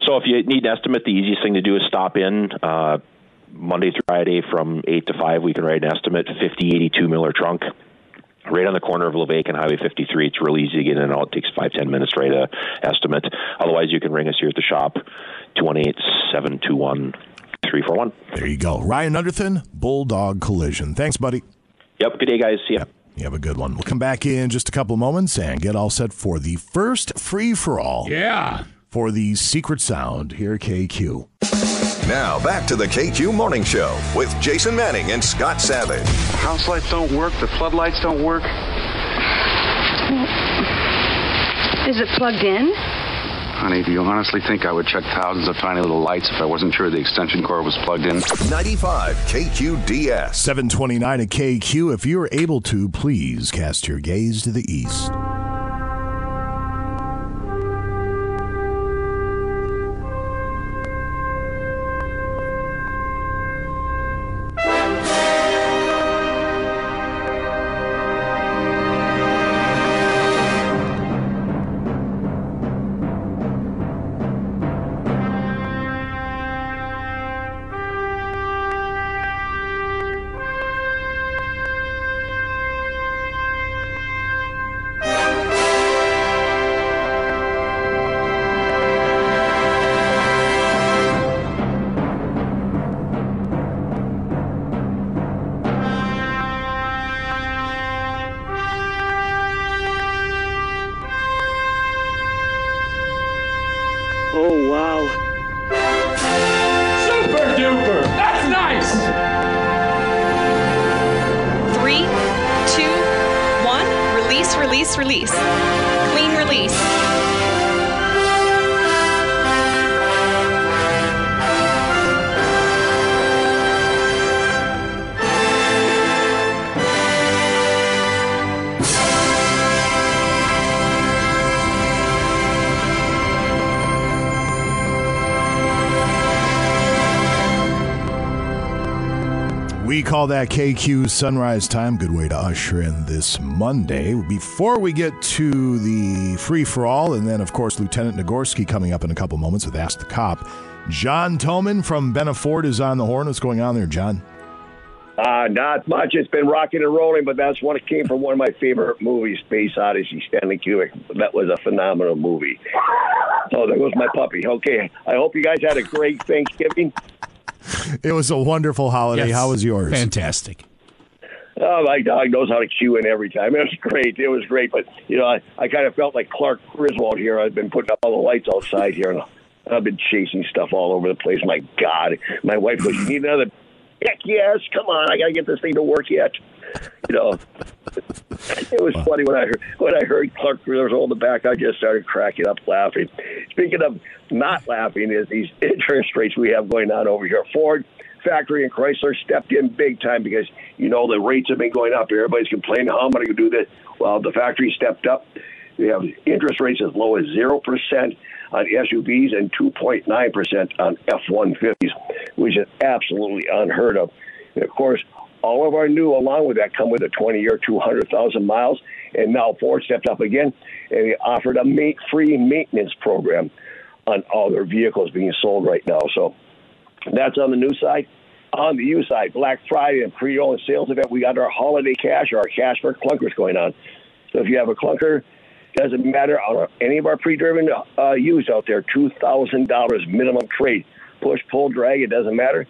So if you need an estimate, the easiest thing to do is stop in uh, Monday through Friday from 8 to 5. We can write an estimate, 5082 Miller Trunk. Right on the corner of Lavaque and Highway 53. It's really easy to get in and out. It takes five, ten minutes to write a estimate. Otherwise, you can ring us here at the shop, 218 721 341. There you go. Ryan Underthin, Bulldog Collision. Thanks, buddy. Yep. Good day, guys. See ya. You have a good one. We'll come back in just a couple of moments and get all set for the first free for all. Yeah. For the secret sound here at KQ. Now back to the KQ Morning Show with Jason Manning and Scott Savage. House lights don't work. The floodlights don't work. Is it plugged in? Honey, do you honestly think I would check thousands of tiny little lights if I wasn't sure the extension cord was plugged in? 95 KQDS. 729 at KQ. If you're able to, please cast your gaze to the east. We call that KQ Sunrise Time. Good way to usher in this Monday. Before we get to the free for all, and then, of course, Lieutenant Nagorski coming up in a couple moments with Ask the Cop. John Toman from Benafort is on the horn. What's going on there, John? Uh, not much. It's been rocking and rolling, but that's. It came from one of my favorite movies, Space Odyssey, Stanley Kubrick. That was a phenomenal movie. So there goes my puppy. Okay, I hope you guys had a great Thanksgiving. [LAUGHS] It was a wonderful holiday. Yes. How was yours? Fantastic. Oh, my dog knows how to cue in every time. It was great. It was great. But, you know, I, I kind of felt like Clark Griswold here. I've been putting up all the lights outside here, and I've been chasing stuff all over the place. My God. My wife goes, You need another? Heck yes. Come on. I got to get this thing to work yet. You know, it was funny when I heard when I heard Clark Griswold in the back. I just started cracking up laughing. Speaking of not laughing, is these interest rates we have going on over here. Ford factory and Chrysler stepped in big time because you know the rates have been going up. Everybody's complaining how am I going to do this? Well, the factory stepped up. They have interest rates as low as zero percent on SUVs and 2.9 percent on F-150s, which is absolutely unheard of. And of course, all of our new, along with that, come with a 20-year, 200,000 miles. And now Ford stepped up again, and they offered a ma- free maintenance program on all their vehicles being sold right now. So that's on the new side. On the used side, Black Friday and pre-owned sales event, we got our holiday cash or our cash for clunkers going on. So if you have a clunker, doesn't matter on any of our pre-driven uh, used out there, two thousand dollars minimum trade. Push, pull, drag, it doesn't matter.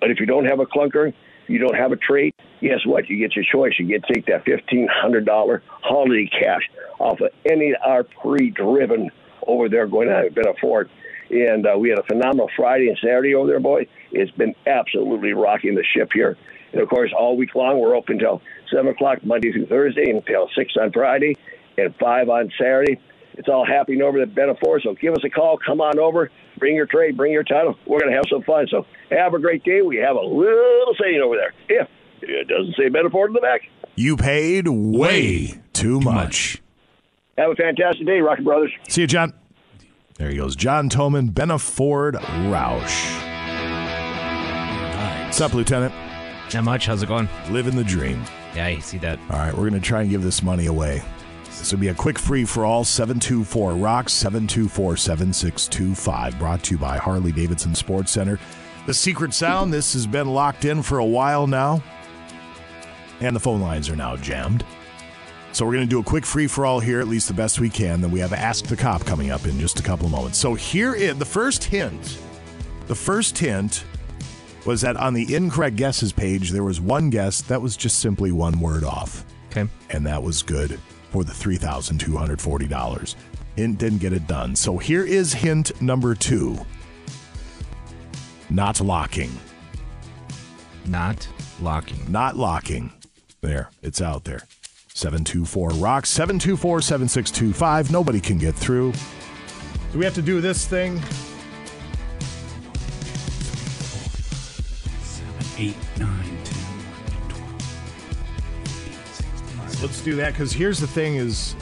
But if you don't have a clunker, you don't have a trade, guess what? You get your choice. You get to take that fifteen hundred dollar holiday cash off of any our pre-driven over there going on at Benafort. And uh, we had a phenomenal Friday and Saturday over there, boy. It's been absolutely rocking the ship here. And of course, all week long, we're open until 7 o'clock Monday through Thursday until 6 on Friday and 5 on Saturday. It's all happening over at Benafort. So give us a call. Come on over. Bring your trade. Bring your title. We're going to have some fun. So have a great day. We have a little saying over there. If it doesn't say Benafort in the back. You paid way too much. Have a fantastic day, Rocket Brothers. See you, John. There he goes. John Toman, Benaford Roush. What's up, Lieutenant? Not much. How's it going? Living the dream. Yeah, I see that. All right, we're going to try and give this money away. This will be a quick free for all 724 Rocks 724 7625. Brought to you by Harley Davidson Sports Center. The secret sound, this has been locked in for a while now, and the phone lines are now jammed. So we're going to do a quick free for all here, at least the best we can. Then we have Ask the Cop coming up in just a couple of moments. So here is the first hint. The first hint was that on the incorrect guesses page, there was one guess that was just simply one word off. Okay. And that was good for the $3,240. Hint didn't get it done. So here is hint number two not locking. Not locking. Not locking. There, it's out there. 724 Rock, 724 7625. Nobody can get through. Do we have to do this thing? Eight, nine, Let's do that because here's the thing is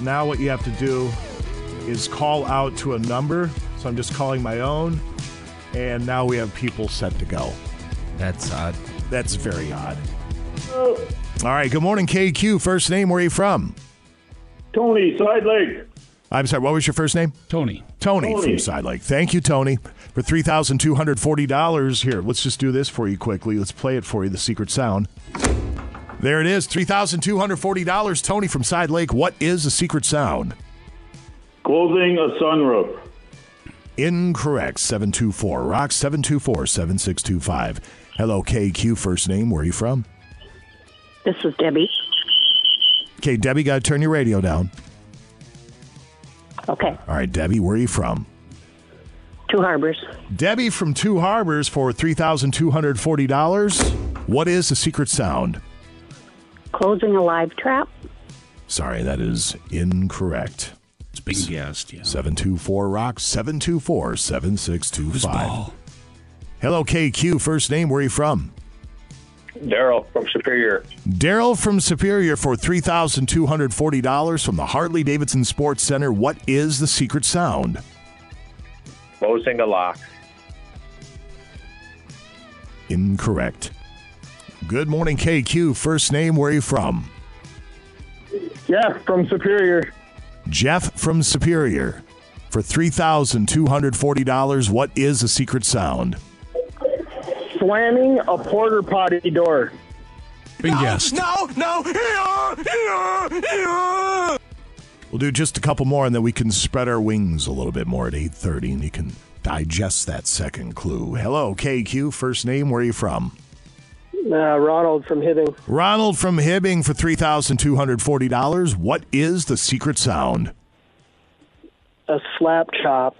now what you have to do is call out to a number. So I'm just calling my own. And now we have people set to go. That's odd. That's very odd. All right. Good morning, KQ. First name, where are you from? Tony, Side Lake. I'm sorry, what was your first name? Tony. Tony, Tony. from Side Lake. Thank you, Tony, for $3,240. Here, let's just do this for you quickly. Let's play it for you, the secret sound. There it is, $3,240. Tony from Side Lake. What is the secret sound? Closing a sunroof. Incorrect. 724 Rock 724 7625. Hello, KQ. First name. Where are you from? This is Debbie. Okay, Debbie, got to turn your radio down. Okay. All right, Debbie, where are you from? Two Harbors. Debbie from Two Harbors for $3,240. What is the secret sound? Closing a live trap. Sorry, that is incorrect. It's being guessed, yeah. 724 Rock, 724 7625. Hello, KQ. First name, where are you from? Daryl from Superior. Daryl from Superior for $3,240 from the Harley Davidson Sports Center. What is the secret sound? Closing a lock. Incorrect. Good morning, KQ. First name, where are you from? Jeff from Superior. Jeff from Superior for $3,240. What is the secret sound? Slamming a porter potty door. Being guessed. No, no. We'll do just a couple more and then we can spread our wings a little bit more at 8:30 and you can digest that second clue. Hello, KQ. First name, where are you from? Uh, Ronald from Hibbing. Ronald from Hibbing for $3,240. What is the secret sound? A slap chop.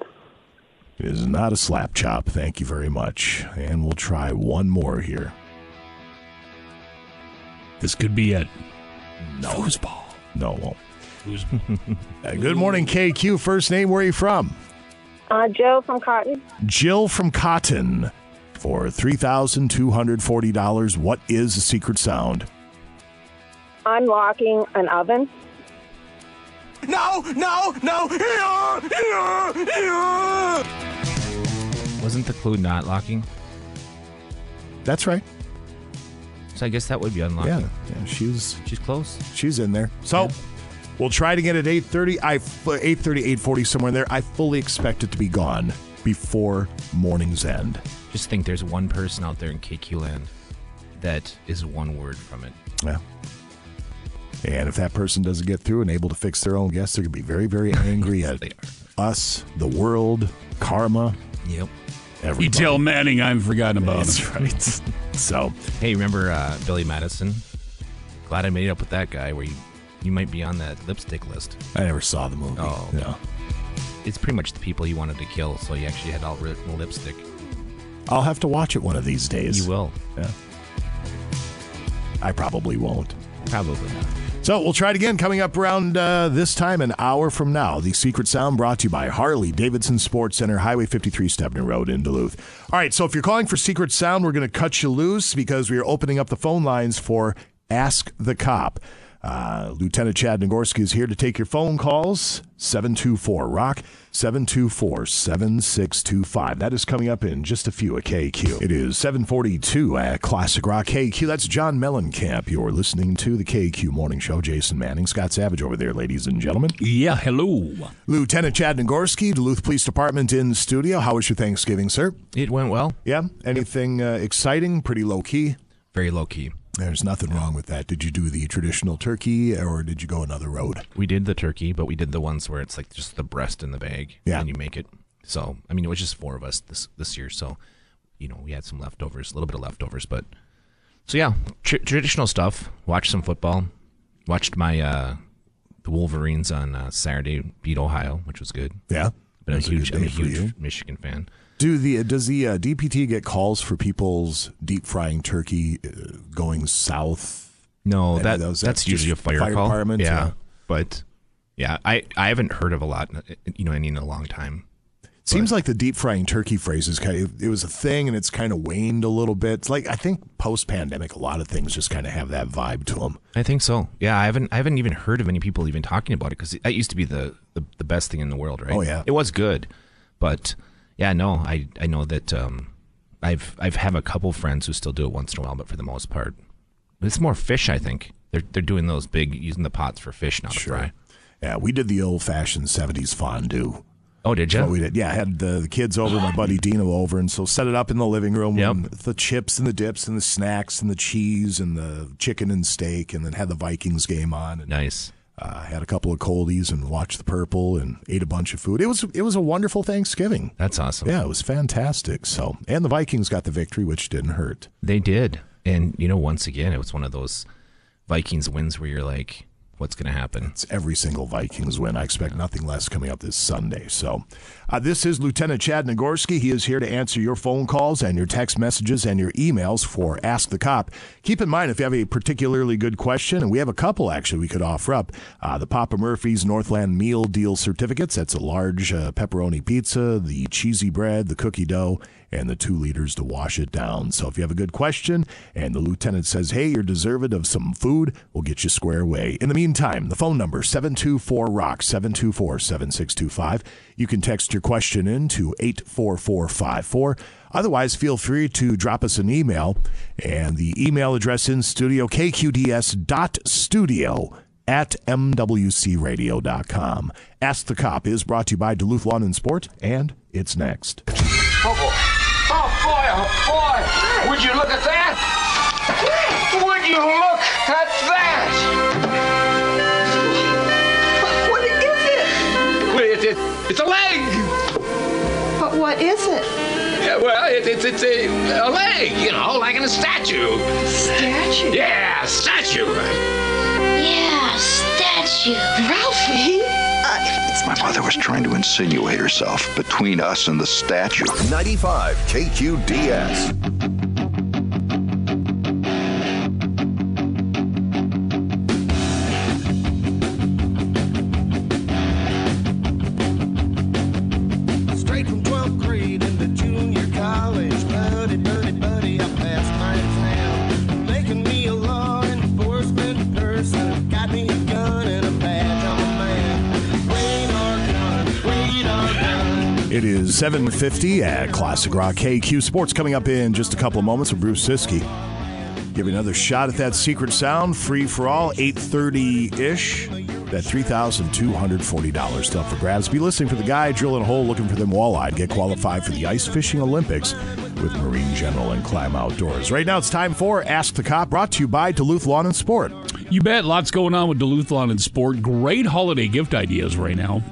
It is not a slap chop. Thank you very much. And we'll try one more here. This could be it. No. Foosball. No, it won't. [LAUGHS] Uh, good morning, KQ. First name, where are you from? Uh, Joe from Cotton. Jill from Cotton for $3,240. What is the secret sound? Unlocking an oven. No, no, no. Wasn't the clue not locking? That's right. So I guess that would be unlocking. Yeah, yeah she's she's close. She's in there. So we'll try to get at 8.30. I, 8.30, 8.40, somewhere in there. I fully expect it to be gone before morning's end. Just think there's one person out there in KQ land that is one word from it. Yeah. And if that person doesn't get through and able to fix their own guess, they're going to be very, very angry [LAUGHS] at us, the world, karma. Yep. Everybody. You tell Manning I haven't forgotten about That's him. right. [LAUGHS] So, Hey, remember uh, Billy Madison? Glad I made up with that guy where you, you might be on that lipstick list. I never saw the movie. Oh, no. It's pretty much the people you wanted to kill, so you actually had all written lipstick. I'll have to watch it one of these days. You will. Yeah. I probably won't. Probably not. So we'll try it again coming up around uh, this time, an hour from now. The Secret Sound brought to you by Harley Davidson Sports Center, Highway 53 Stebner Road in Duluth. All right, so if you're calling for Secret Sound, we're going to cut you loose because we are opening up the phone lines for Ask the Cop. Uh, Lieutenant Chad Nagorski is here to take your phone calls. 724 Rock, 724 7625. That is coming up in just a few at KQ. It is 742 at Classic Rock KQ. That's John Mellencamp. You're listening to the KQ Morning Show. Jason Manning, Scott Savage over there, ladies and gentlemen. Yeah, hello. Lieutenant Chad Nagorski, Duluth Police Department in studio. How was your Thanksgiving, sir? It went well. Yeah. Anything uh, exciting? Pretty low key? Very low key. There's nothing wrong with that. Did you do the traditional turkey or did you go another road? We did the turkey, but we did the ones where it's like just the breast in the bag. Yeah. And you make it. So, I mean, it was just four of us this this year. So, you know, we had some leftovers, a little bit of leftovers. But, so yeah, tr- traditional stuff. Watched some football. Watched my, uh, the Wolverines on uh, Saturday beat Ohio, which was good. Yeah. That was a huge, I'm a huge. Michigan fan. Do the does the uh, DPD get calls for people's deep frying turkey uh, going south? No, that those? that's, usually a just fire, call. department. Yeah, but yeah, I I haven't heard of a lot. You know, any in a long time. Seems like the deep frying turkey phrase is kind of it was a thing and it's kind of waned a little bit. It's like I think post pandemic, a lot of things just kind of have that vibe to them. I think so. Yeah, I haven't I haven't even heard of any people even talking about it because that used to be the, the the best thing in the world, right? Oh, yeah. it was good, but yeah, no, I I know that um, I've I've have a couple friends who still do it once in a while, but for the most part, it's more fish. I think they're they're doing those big using the pots for fish now to fry. Yeah, we did the old fashioned '70s fondue. Oh, did you? we did. Yeah, I had the, the kids over, my buddy Dino over, and so set it up in the living room. and The chips and the dips and the snacks and the cheese and the chicken and steak, and then had the Vikings game on. And, nice. Uh, had a couple of coldies and watched the purple and ate a bunch of food. It was it was a wonderful Thanksgiving. That's awesome. Yeah, it was fantastic. So, and the Vikings got the victory, which didn't hurt. They did, and you know, once again, it was one of those Vikings wins where you're like, what's going to happen. It's every single Vikings win. I expect nothing less coming up this Sunday. So, uh, this is Lieutenant Chad Nagorski. He is here to answer your phone calls and your text messages and your emails for Ask the Cop. Keep in mind, if you have a particularly good question, and we have a couple actually we could offer up, uh, the Papa Murphy's Northland Meal Deal certificates. That's a large uh, pepperoni pizza, the cheesy bread, the cookie dough, and the two liters to wash it down. So if you have a good question and the lieutenant says, hey, you're deserved of some food, we'll get you square away. In the meantime, the phone number 724 ROCK 724 7625. You can text your question in to 84454. Otherwise, feel free to drop us an email. And the email address in studio, kqds.studio at mwcradio.com. Ask the Cop is brought to you by Duluth Lawn and Sport, and it's next. Oh, boy. Boy. Boy. Would you look at that? Would you look at that? What is it? Well, it, it, it's a leg. But what is it? Yeah, well, it, it's it's a, a leg, you know, like in a statue. Statue? Yeah, statue. Yeah, statue. Ralphie? My mother was trying to insinuate herself between us and the statue. 95 KQDS. It is 750 at Classic Rock KQ Sports coming up in just a couple of moments with Bruce Ciskie. Give you another shot at that secret sound, free for all, 830-ish. That $3,240 still up for grabs. Be listening for the guy drilling a hole looking for them walleye. Get qualified for the Ice Fishing Olympics with Marine General and Clam Outdoors. Right now it's time for Ask the Cop, brought to you by Duluth Lawn and Sport. You bet. Lots going on with Duluth Lawn and Sport. Great holiday gift ideas right now.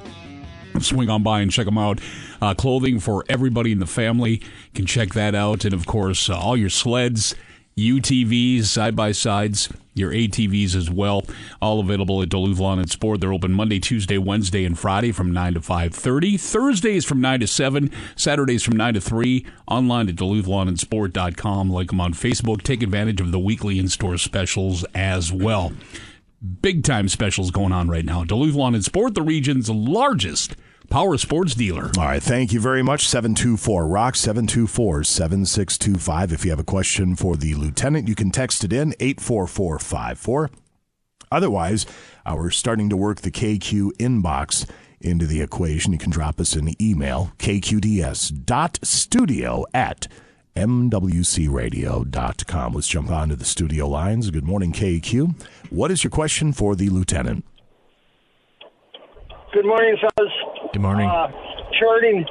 Swing on by and check them out. Uh, clothing for everybody in the family. You can check that out. And of course, uh, all your sleds, UTVs, side by sides, your ATVs as well. All available at Duluth Lawn and Sport. They're open Monday, Tuesday, Wednesday, and Friday from 9 to 5.30. Thursdays from 9 to 7. Saturdays from 9 to 3. Online at DuluthLawnandSport.com. Like them on Facebook. Take advantage of the weekly in-store specials as well big time specials going on right now. Duluth Lawn and Sport, the region's largest power sports dealer. All right, thank you very much. 724 Rock 724 7625. If you have a question for the lieutenant, you can text it in 84454. Otherwise, uh, we're starting to work the KQ inbox into the equation. You can drop us an email, kqds.studio at mwcradio.com. Let's jump on to the studio lines. Good morning, KQ. What is your question for the lieutenant? Good morning, fellas. Good morning. Uh, turning,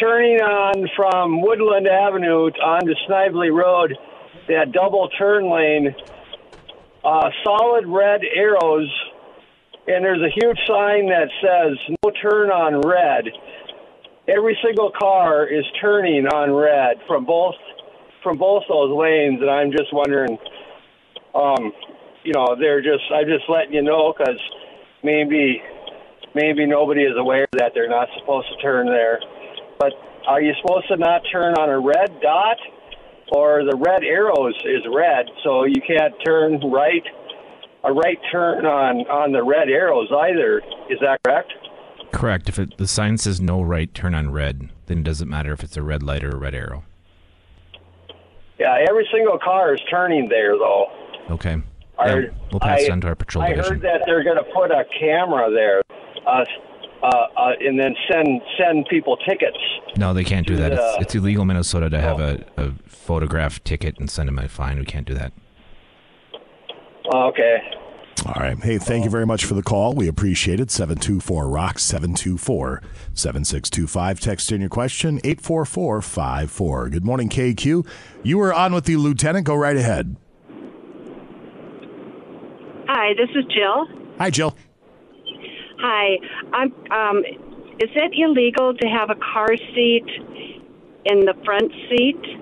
turning on from Woodland Avenue onto Snively Road, that double turn lane, uh, solid red arrows, and there's a huge sign that says "No turn on red." Every single car is turning on red from both from both those lanes, and I'm just wondering, um, you know, they're just I'm just letting you know because maybe maybe nobody is aware that they're not supposed to turn there. But are you supposed to not turn on a red dot? Or the red arrows is red, so you can't turn right a right turn on on the red arrows either. Is that correct? Correct. If it, the sign says no right, turn on red, then it doesn't matter if it's a red light or a red arrow. Yeah, every single car is turning there though. Okay. Are- Yeah, we'll pass I- it on to our patrol I division. heard that they're going to put a camera there, uh, uh, uh, and then send send people tickets. No, they can't do that. It's, the- it's illegal Minnesota to have a, a photograph ticket and send them a fine. We can't do that. Okay. All right. Hey, thank you very much for the call. We appreciate it. 724 Rock 724 7625. Text in your question 84454. Good morning, KQ. You are on with the lieutenant. Go right ahead. Hi, this is Jill. Hi, Jill. Hi, I'm. Um, is it illegal to have a car seat in the front seat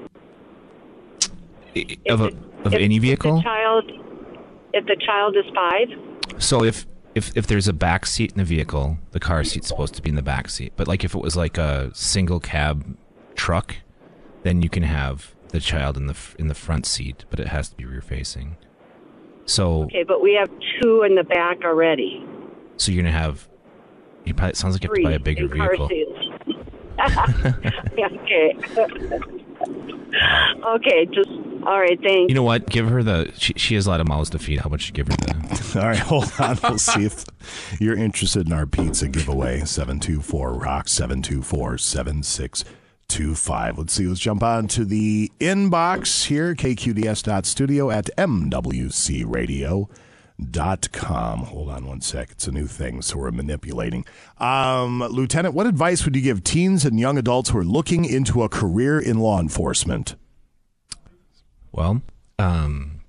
Of, a, of if- any If vehicle? the child, if the child is five. So if if if there's a back seat in the vehicle, the car seat's supposed to be in the back seat. But like if it was like a single cab truck, then you can have the child in the in the front seat, but it has to be rear facing. So Okay, but we have two in the back already. So you're gonna have. You probably, it sounds like you have to buy a bigger car vehicle. [LAUGHS] okay. okay, just all right. Thanks. You know what? Give her the. She, she has a lot of mouths to feed. How about you give her the? [LAUGHS] All right, hold on. We'll see if you're interested in our pizza giveaway. 724 Rock 724 7625. Let's see. Let's jump on to the inbox here kqds.studio at mwcradio.com. Hold on one sec. It's a new thing, so we're manipulating. Um, Lieutenant, what advice would you give teens and young adults who are looking into a career in law enforcement? Well, um,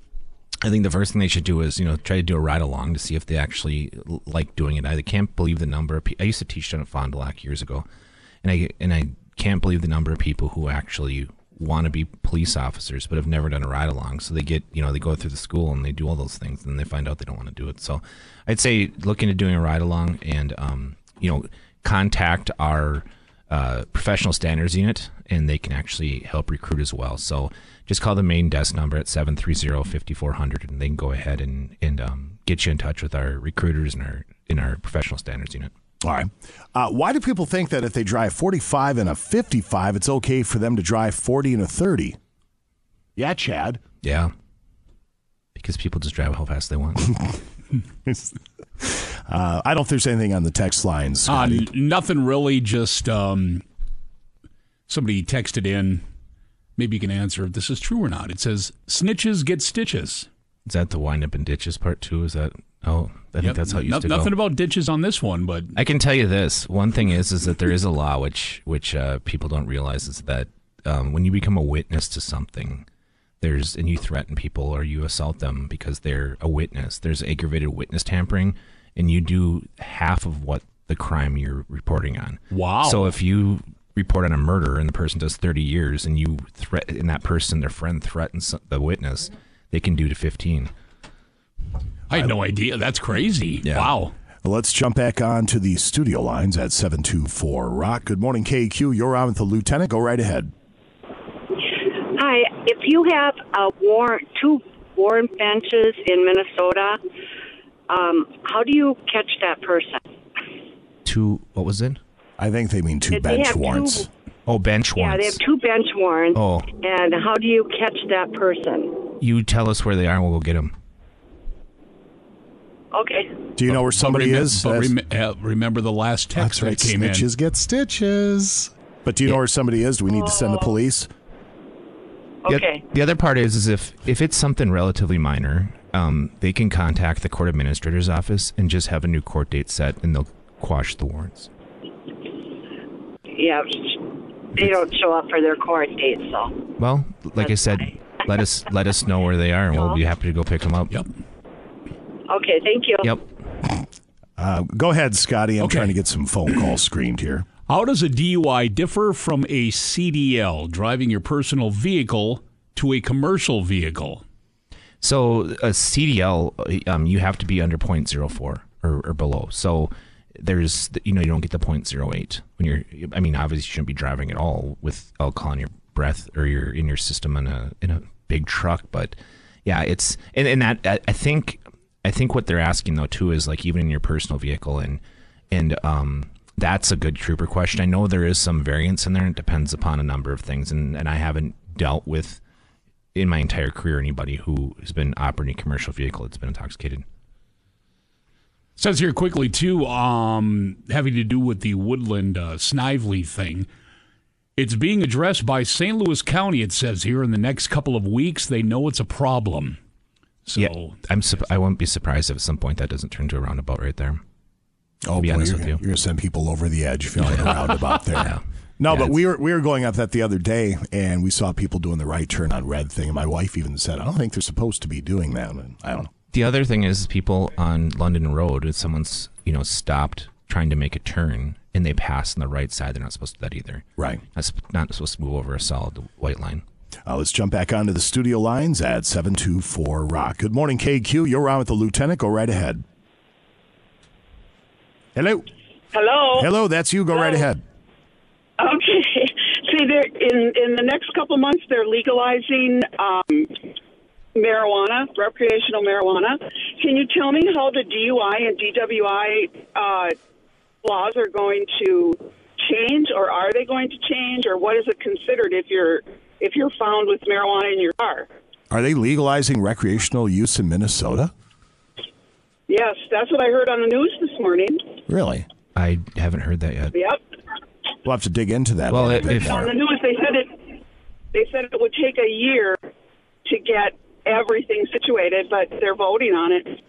I think the first thing they should do is you know try to do a ride along to see if they actually like doing it. I can't believe the number of people. I used to teach down at Fond du Lac years ago, and I and I can't believe the number of people who actually want to be police officers but have never done a ride along. So they get you know they go through the school and they do all those things, and they find out they don't want to do it. So I'd say look into doing a ride along and um, you know contact our uh, professional standards unit and they can actually help recruit as well. So just call the main desk number at 730-5400 and they can go ahead and, and um, get you in touch with our recruiters and our in our professional standards unit. All right. Uh, why do people think that if they drive 45 and a 55, it's okay for them to drive 40 and a 30? Yeah, Chad. Yeah. Because people just drive how fast they want. [LAUGHS] Uh, I don't know if there's anything on the text lines. Uh, n- nothing really. Just um, somebody texted in. Maybe you can answer if this is true or not. It says snitches get stitches. Is that the wind up in ditches part two? Is that oh I think Yep. that's how it used No- to go. Nothing about ditches on this one, but I can tell you this. One thing is, is that there is a law which which uh, people don't realize is that um, when you become a witness to something, there's and you threaten people or you assault them because they're a witness. There's aggravated witness tampering, and you do half of what the crime you're reporting on. Wow. So if you report on a murder and the person does 30 years, and you threat and that person, their friend, threatens the witness, they can do to 15. I had no idea. That's crazy. Wow. Well, let's jump back on to the studio lines at 724 Rock. Good morning, KQ. You're on with the lieutenant. Go right ahead. Hi. If you have a warrant, two warrant benches in Minnesota, um, how do you catch that person? Two, what was it? I think they mean two They bench warrants. Oh, bench warrants. Yeah, they have two bench warrants. Oh. And how do you catch that person? You tell us where they are, and we'll go get them. Okay. Do you know where somebody remem- is? But rem- uh, remember the last text That's right. that came Snitches in. get stitches. But do you know where somebody is? Do we need to send the police? The- Okay. The, other part is, is if if it's something relatively minor, um, they can contact the court administrator's office and just have a new court date set, and they'll quash the warrants. Yeah. They don't show up for their court dates, so. Well, like I said, let us let us know where they are, and we'll be happy to go pick them up. Yep. Okay. Thank you. Yep. Uh, go ahead, Scotty. I'm Okay. trying to get some phone calls screened here. How does a DUI differ from a CDL, driving your personal vehicle to a commercial vehicle? So a CDL, um, you have to be under 0.04 or, or below. So there's, you know, you don't get the 0.08 when you're. I mean, obviously, you shouldn't be driving at all with alcohol in your breath or your in your system in a in a big truck. But yeah, it's and, and that I, I think I think what they're asking though too is like even in your personal vehicle and and um that's a good trooper question. I know there is some variance in there. It depends upon a number of things, and and I haven't dealt with in my entire career anybody who has been operating a commercial vehicle that's been intoxicated. Says here quickly too, um, having to do with the Woodland uh, Snively thing. It's being addressed by St. Louis County. It says here in the next couple of weeks, they know it's a problem. So yeah, I'm. sup- I won't be surprised if at some point that doesn't turn to a roundabout right there. Oh, be boy, honest you're, with you. you're going to send people over the edge if you're a [LAUGHS] roundabout there. Yeah. No, Yeah, but we were we were going up that the other day, and we saw people doing the right turn on red thing. And my wife even said, "I don't think they're supposed to be doing that." And I don't know. The other thing is people on London Road, if someone's you know stopped trying to make a turn and they pass on the right side, they're not supposed to do that either. Right. That's not supposed to move over a solid white line. Uh, let's jump back onto the studio lines at 724 Rock. Good morning, KQ. You're on with the lieutenant. Go right ahead. Hello. Hello. Hello, that's you. Go right ahead. Okay. [LAUGHS] See, they're in in the next couple months, they're legalizing um, marijuana, recreational marijuana. Can you tell me how the DUI and DWI uh, laws are going to change, or are they going to change, or what is it considered if you're if you're found with marijuana in your car? Are they legalizing recreational use in Minnesota? Yes, that's what I heard on the news this morning. Really? I haven't heard that yet. Yep. We'll have to dig into that. Well, a little bit if- On the news, they said it. They said it would take a year to get everything situated, but they're voting on it.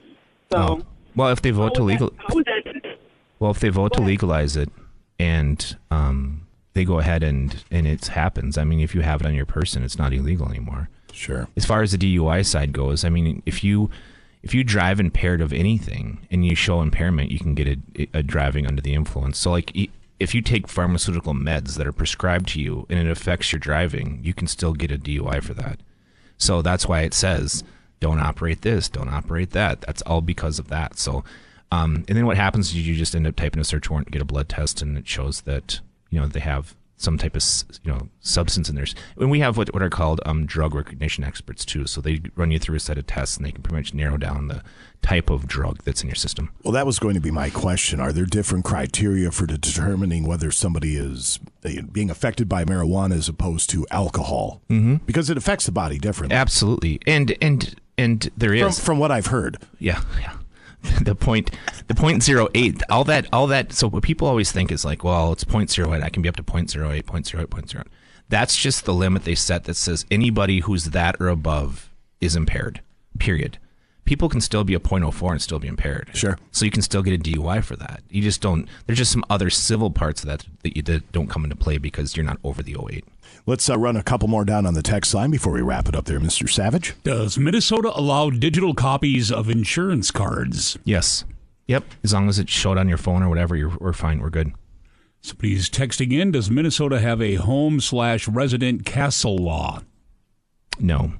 So Well, if they vote to legal, that? well, if they vote to legalize it, and um, they go ahead and and it happens. I mean, if you have it on your person, it's not illegal anymore. Sure. As far as the DUI side goes, I mean, if you if you drive impaired of anything and you show impairment, you can get a, a driving under the influence. So, like, if you take pharmaceutical meds that are prescribed to you and it affects your driving, you can still get a DUI for that. So that's why it says don't operate this, don't operate that. That's all because of that. So, um, and then what happens is you just end up typing a search warrant, get a blood test, and it shows that you know they have some type of you know substance in there. And we have what what are called um, drug recognition experts too. So they run you through a set of tests, and they can pretty much narrow down the type of drug that's in your system. Well, that was going to be my question. Are there different criteria for determining whether somebody is uh, being affected by marijuana as opposed to alcohol? Mm-hmm. Because it affects the body differently. Absolutely, and and and there From, is from what I've heard. Yeah, yeah. [LAUGHS] the point, the point zero eight, all that, all that. So what people always think is like, well, it's point zero eight. I can be up to point zero eight, point zero eight, point zero. That's just the limit they set that says anybody who's that or above is impaired. Period. People can still be a .04 and still be impaired. Sure. So you can still get a DUI for that. You just don't. There's just some other civil parts of that that you that don't come into play because you're not over the 08. Let's uh, run a couple more down on the text line before we wrap it up there, Mr. Savage. Does Minnesota allow digital copies of insurance cards? Yes. Yep. As long as it's showed on your phone or whatever, you're we're fine. We're good. Somebody's texting in. Does Minnesota have a home slash resident castle law? No,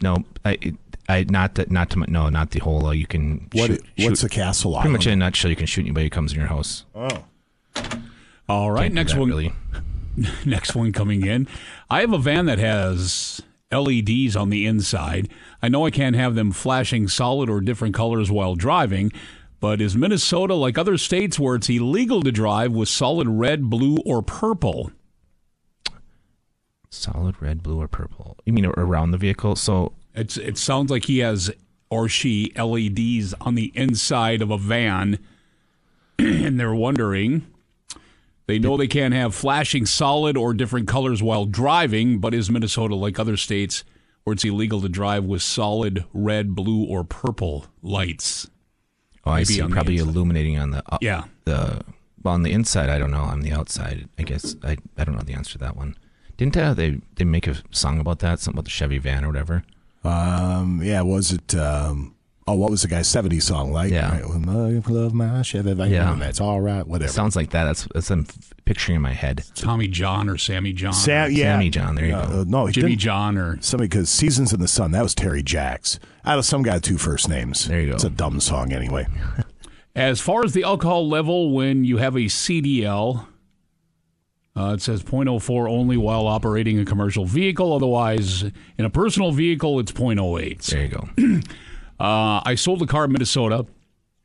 no, I, it- I not that not to my- no, not the whole. Uh, you can What- shoot, what's shoot- a castle law? Pretty much in a nutshell, you can shoot anybody who comes in your house. Oh, All right, Can't next one. really. [LAUGHS] next one coming in. I have a van that has LEDs on the inside. I know I can't have them flashing solid or different colors while driving, but is Minnesota like other states where it's illegal to drive with solid red, blue, or purple? Solid red, blue, or purple. You mean around the vehicle? So It's it sounds like he has or she LEDs on the inside of a van, [CLEARS THROAT] and they're wondering. They know they can't have flashing solid or different colors while driving, but is Minnesota like other states where it's illegal to drive with solid red, blue, or purple lights? oh, I Maybe see. on the Probably inside. illuminating on the uh, Yeah. the well on the inside. I don't know. On the outside, I guess I I don't know the answer to that one. Didn't uh, they they make a song about that? Something about the Chevy van or whatever. Um, yeah, was it? Um, oh, what was the guy's 70s song like? Yeah. Right, when love my Chevy van, Yeah. that's all right, whatever. Sounds like that. That's that's I'm picturing in my head. Tommy John or Sammy John? Sam, yeah. Sammy John. There you Uh, go. uh, no, he Jimmy John or Somebody, because Seasons in the Sun, that was Terry Jacks. Out of some guy two first names. There you go. It's a dumb song anyway. [LAUGHS] As far as the alcohol level when you have a CDL, uh, it says 0.04 only while operating a commercial vehicle. Otherwise, in a personal vehicle, it's 0.08. There you go. [CLEARS THROAT] Uh, I sold the car in Minnesota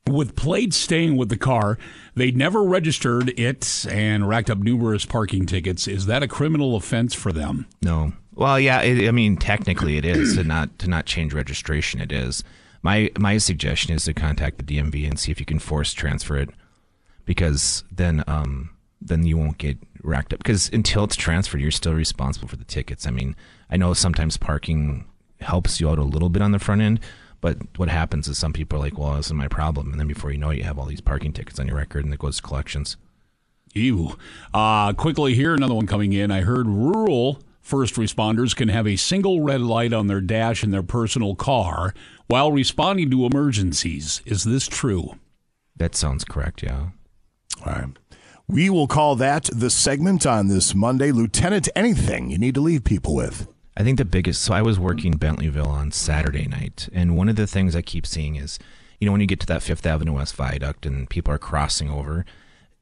with plates staying with the car. They never registered it and racked up numerous parking tickets. Is that a criminal offense for them? No. Well, yeah. It, I mean, technically, it is to not to not change registration. It is. My my suggestion is to contact the DMV and see if you can force transfer it, because then um then you won't get racked up. Because until it's transferred, you're still responsible for the tickets. I mean, I know sometimes parking helps you out a little bit on the front end. But what happens is some people are like, "Well, this is my problem," and then before you know it, you have all these parking tickets on your record, and it goes to collections. Ew. Uh, quickly here, another one coming in. I heard rural first responders can have a single red light on their dash in their personal car while responding to emergencies. Is this true? That sounds correct. Yeah. All right. We will call that the segment on this Monday. Lieutenant, anything you need to leave people with? I think the biggest. So I was working Bentleyville on Saturday night, and one of the things I keep seeing is you know, when you get to that Fifth Avenue West viaduct and people are crossing over,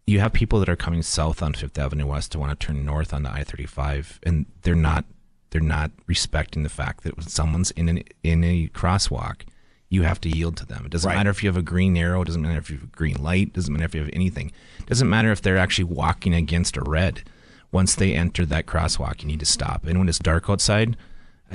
you have people that are coming south on Fifth Avenue West to want to turn north on the I thirty five, and they're not they're not respecting the fact that when someone's in an in a crosswalk, you have to yield to them. It doesn't Right. matter if you have a green arrow, it doesn't matter if you have a green light, it doesn't matter if you have anything. It doesn't matter if they're actually walking against a red. Once they enter that crosswalk, you need to stop. And when it's dark outside,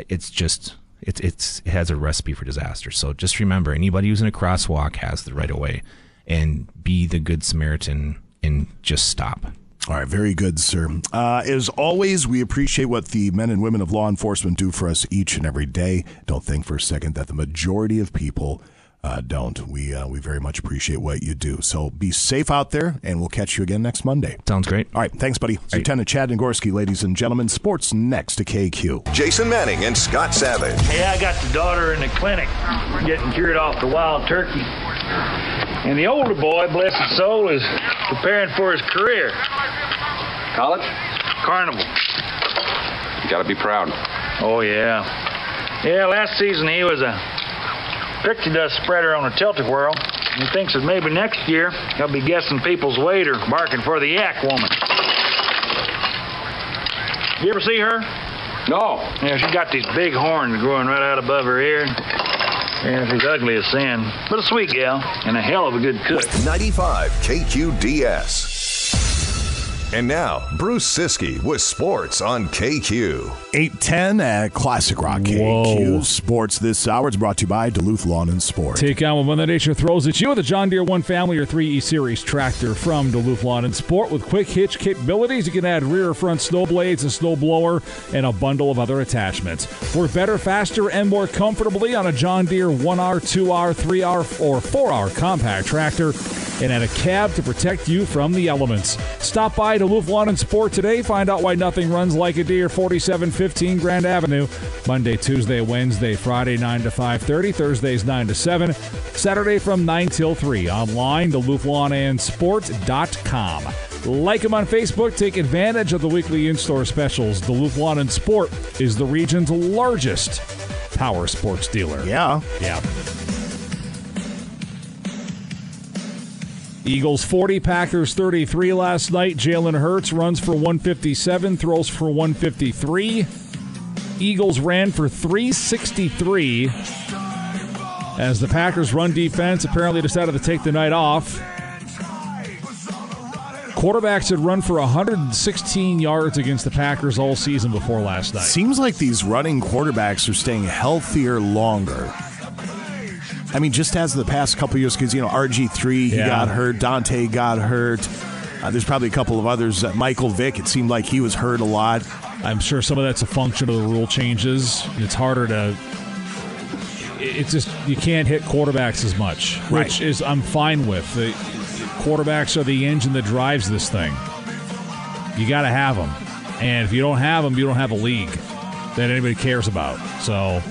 it's just it's it's it has a recipe for disaster. So just remember, anybody who's in a crosswalk has the right of way, and be the good Samaritan and just stop. All right, very good, sir. Uh, as always, we appreciate what the men and women of law enforcement do for us each and every day. Don't think for a second that the majority of people uh, don't. We uh, we very much appreciate what you do. So be safe out there, and we'll catch you again next Monday. Sounds great. All right, thanks, buddy. It's Lieutenant Chad Nagorski, ladies and gentlemen. Sports next to KQ. Jason Manning and Scott Savage. Yeah, I got the daughter in the clinic getting cured off the wild turkey. And the older boy, bless his soul, is preparing for his career. College? Carnival. You gotta be proud. Oh, yeah. Yeah, last season he was a picture dust spreader on a tilt-a-whirl. And he thinks that maybe next year he'll be guessing people's weight or barking for the yak woman. You ever see her? No. Yeah, she's got these big horns growing right out above her ear. Yeah, she's ugly as sin, but a sweet gal and a hell of a good cook. 95 KQDS. And now, Bruce Ciskie with sports on KQ. 810 at Classic Rock KQ. Sports this hour is brought to you by Duluth Lawn and Sport. Take on what Mother Nature throws at you with a John Deere 1 Family or 3E Series tractor from Duluth Lawn and Sport with quick hitch capabilities. You can add rear or front snow blades, a snow blower, and a bundle of other attachments. Work better, faster, and more comfortably on a John Deere 1R, 2R, 3R, or 4R compact tractor and add a cab to protect you from the elements. Stop by Duluth Lawn and Sport today. Find out why nothing runs like a Deere. 4715 Grand Avenue. Monday, Tuesday, Wednesday, Friday 9 to 5:30, Thursdays 9 to 7, Saturday from 9 till 3. Online DuluthLawnandSport.com. Like them on Facebook. Take advantage of the weekly in-store specials. Duluth Lawn and Sport is the region's largest power sports dealer. Yeah. Yeah. Eagles 40, Packers 33 last night. Jalen Hurts runs for 157, throws for 153. Eagles ran for 363 as the Packers' run defense apparently decided to take the night off. Quarterbacks had run for 116 yards against the Packers all season before last night. Seems like these running quarterbacks are staying healthier longer. I mean, just as the past couple years, because you know RG three he Yeah. got hurt, Dante got hurt. Uh, there's probably a couple of others. Uh, Michael Vick, it seemed like he was hurt a lot. I'm sure some of that's a function of the rule changes. It's harder to. It's just you can't hit quarterbacks as much, Right. which is I'm fine with. The quarterbacks are the engine that drives this thing. You got to have them, and if you don't have them, you don't have a league that anybody cares about. So.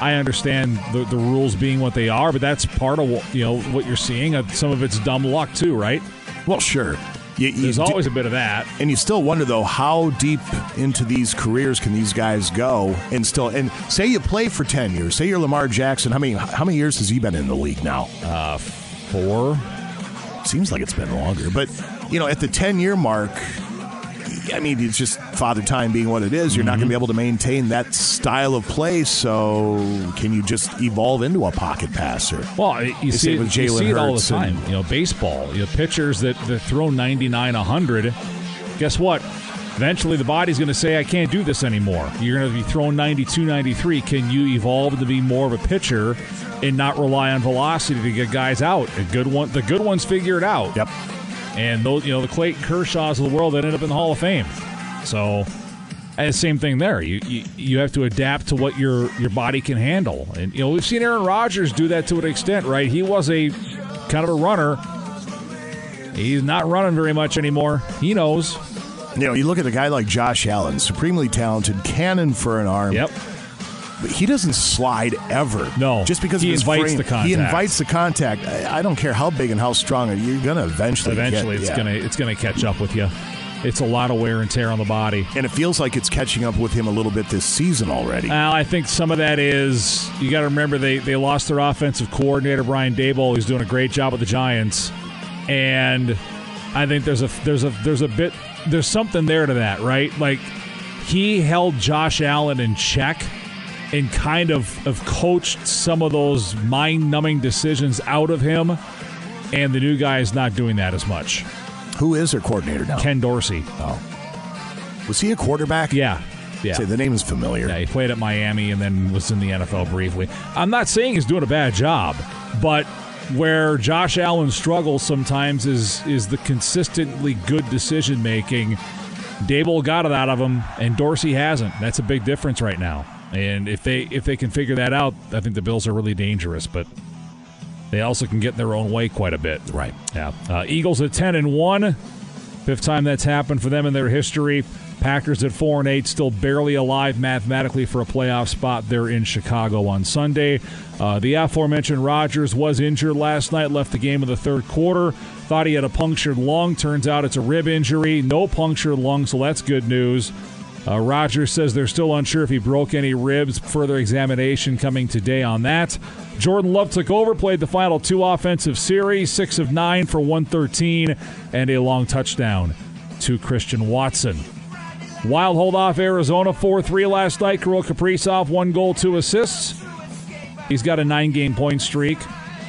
I understand the, the rules being what they are, but that's part of what, you know what you're seeing. Uh, Some of it's dumb luck too, right? Well, sure. You, you There's always a bit of that. And you still wonder though, how deep into these careers can these guys go? And still, and say you play for ten years. Say you're Lamar Jackson. How many how many years has he been in the league now? Uh, four. Seems like it's been longer, but you know, at the ten year mark. I mean, it's just father time being what it is. You're not Mm-hmm. going to be able to maintain that style of play. So, can you just evolve into a pocket passer? Well, you see, it, with you Jalen see it all the Hurts and- time. You know, baseball. You know, pitchers that, that throw 99, 100. Guess what? Eventually, the body's going to say, "I can't do this anymore." You're going to be throwing 92, 93. Can you evolve to be more of a pitcher and not rely on velocity to get guys out? A good one. The good ones figure it out. Yep. And those, you know, the Clayton Kershaws of the world that end up in the Hall of Fame. So, and the same thing there. You, you you have to adapt to what your your body can handle. And you know, we've seen Aaron Rodgers do that to an extent, right? He was a kind of a runner. He's not running very much anymore. He knows. You know, you look at a guy like Josh Allen, supremely talented, cannon for an arm. Yep. But he doesn't slide ever. No, just because he invites frame. the contact. He invites the contact. I, I don't care how big and how strong. You're gonna eventually. Eventually, get, it's yeah. gonna it's gonna catch up with you. it's a lot of wear and tear on the body. And it feels like it's catching up with him a little bit this season already. Well, I think some of that is you got to remember they, they lost their offensive coordinator Brian Daboll, who's doing a great job with the Giants, and I think there's a there's a there's a bit there's something there to that, right? Like he held Josh Allen in check and kind of, of coached some of those mind numbing decisions out of him, and the new guy is not doing that as much. Who is their coordinator now? Ken Dorsey. Oh. Was he a quarterback? Yeah. Yeah. Say the name is familiar. Yeah, he played at Miami and then was in the NFL briefly. I'm not saying he's doing a bad job, but where Josh Allen struggles sometimes is is the consistently good decision making. Daboll got it out of him, and Dorsey hasn't. That's a big difference right now. And if they if they can figure that out, I think the Bills are really dangerous. But they also can get in their own way quite a bit. Right. Yeah. Uh, Eagles at ten and one. Fifth time that's happened for them in their history. Packers at four and eight, still barely alive mathematically for a playoff spot there in Chicago on Sunday. Uh, the aforementioned Rodgers was injured last night, left the game in the third quarter. Thought he had a punctured lung. Turns out it's a rib injury. No punctured lung, so that's good news. Uh, Rodgers says they're still unsure if he broke any ribs. Further examination coming today on that. Jordan Love took over, played the final two offensive series, six of nine for 113, and a long touchdown to Christian Watson. Wild hold off Arizona 4 3 last night. Kirill Kaprizov, one goal, two assists. He's got a nine game point streak.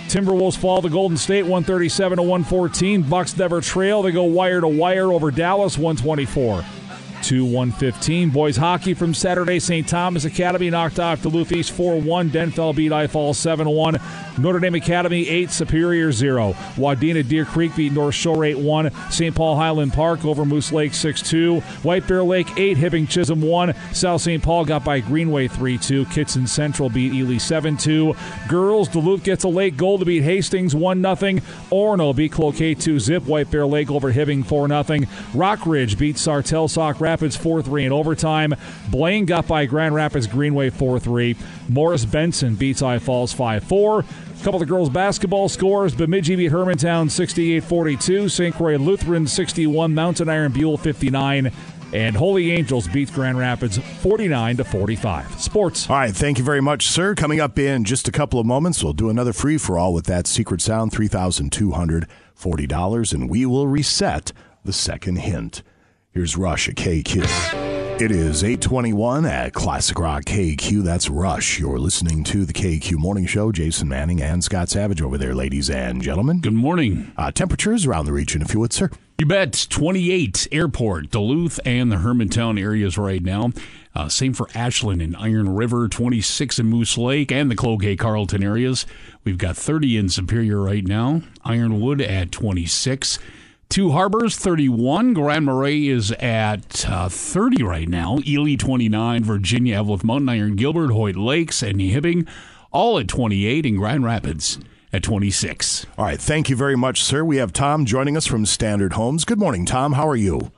Timberwolves fall to Golden State 137 to 114. Bucks never trail. They go wire to wire over Dallas 124 to 115. Boys hockey from Saturday. St. Thomas Academy knocked off Duluth East 4 1. Denfeld beat Eiffel 7 1. Notre Dame Academy 8, Superior 0. Wadena Deer Creek beat North Shore 8 1. St. Paul Highland Park over Moose Lake 6 2. White Bear Lake 8, Hibbing Chisholm 1. South St. Paul got by Greenway 3 2. Kittson Central beat Ely 7 2. Girls, Duluth gets a late goal to beat Hastings 1 0. Orono beat Cloquet 2 zip. White Bear Lake over Hibbing 4 0. Rock Ridge beat Sartell Sauk Rapids 4 3 in overtime. Blaine got by Grand Rapids Greenway 4 3. Morris Benson beats I Falls 5 4. A couple of girls basketball scores. Bemidji beat Hermantown 68 42. St. Croix Lutheran 61. Mountain Iron Buhl 59. And Holy Angels beats Grand Rapids 49 to 45. Sports. All right, thank you very much, sir. Coming up in just a couple of moments, we'll do another free for all with that secret sound, $3,240, and we will reset the second hint. Here's Rush at KQ. It is 821 at Classic Rock KQ. That's Rush. You're listening to the KQ Morning Show. Jason Manning and Scott Savage over there, ladies and gentlemen. Good morning. Uh, temperatures around the region, if you would, sir. You bet. 28 Airport, Duluth, and the Hermantown areas right now. Uh, same for Ashland and Iron River, 26 in Moose Lake, and the Cloquet Carlton areas. We've got 30 in Superior right now. Ironwood at 26. Two Harbors, 31. Grand Marais is at uh, 30 right now. Ely, 29. Virginia, Eveleth Mountain Iron, Gilbert, Hoyt Lakes, and Hibbing, all at 28. And Grand Rapids at 26. All right, thank you very much, sir. We have Tom joining us from Standard Homes. Good morning, Tom. How are you?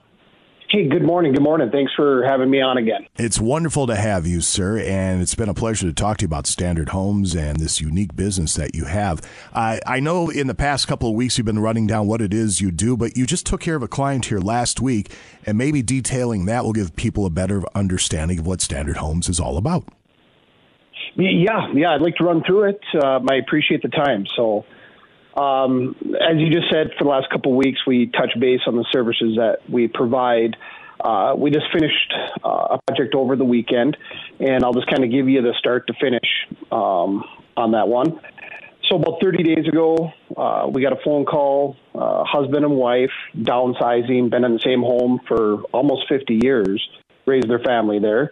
Hey, good morning. Good morning. Thanks for having me on again. It's wonderful to have you, sir, and it's been a pleasure to talk to you about Standard Homes and this unique business that you have. I, I know in the past couple of weeks you've been running down what it is you do, but you just took care of a client here last week, and maybe detailing that will give people a better understanding of what Standard Homes is all about. Yeah, yeah, I'd like to run through it. Um, I appreciate the time. So, um, as you just said, for the last couple of weeks, we touch base on the services that we provide. Uh, we just finished uh, a project over the weekend, and I'll just kind of give you the start to finish um, on that one. So, about 30 days ago, uh, we got a phone call uh, husband and wife, downsizing, been in the same home for almost 50 years, raised their family there.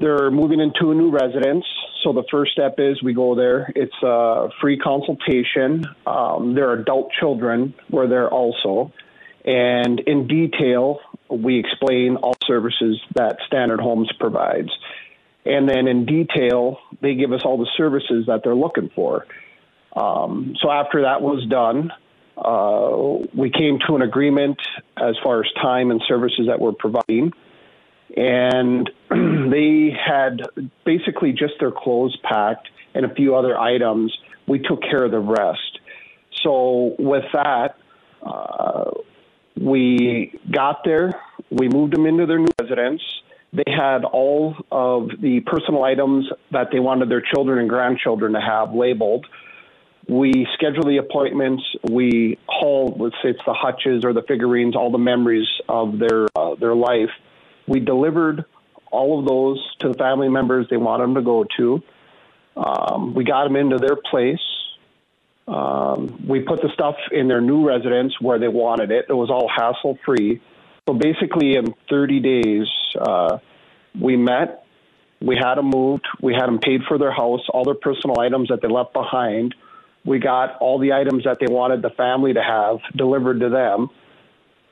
They're moving into a new residence. So the first step is we go there. It's a free consultation. Um, there are adult children were there also. And in detail, we explain all services that Standard Homes provides. And then in detail, they give us all the services that they're looking for. Um, so after that was done, uh, we came to an agreement as far as time and services that we're providing and [CLEARS THROAT] they had basically just their clothes packed and a few other items. We took care of the rest. So with that, uh, We got there. We moved them into their new residence. They had all of the personal items that they wanted their children and grandchildren to have labeled. We schedule the appointments. We haul, let's say it's the hutches or the figurines, all the memories of their uh, their life. We delivered all of those to the family members they want them to go to. Um, we got them into their place. Um, we put the stuff in their new residence where they wanted it. It was all hassle free. So basically, in 30 days, uh, we met. We had them moved. We had them paid for their house, all their personal items that they left behind. We got all the items that they wanted the family to have delivered to them,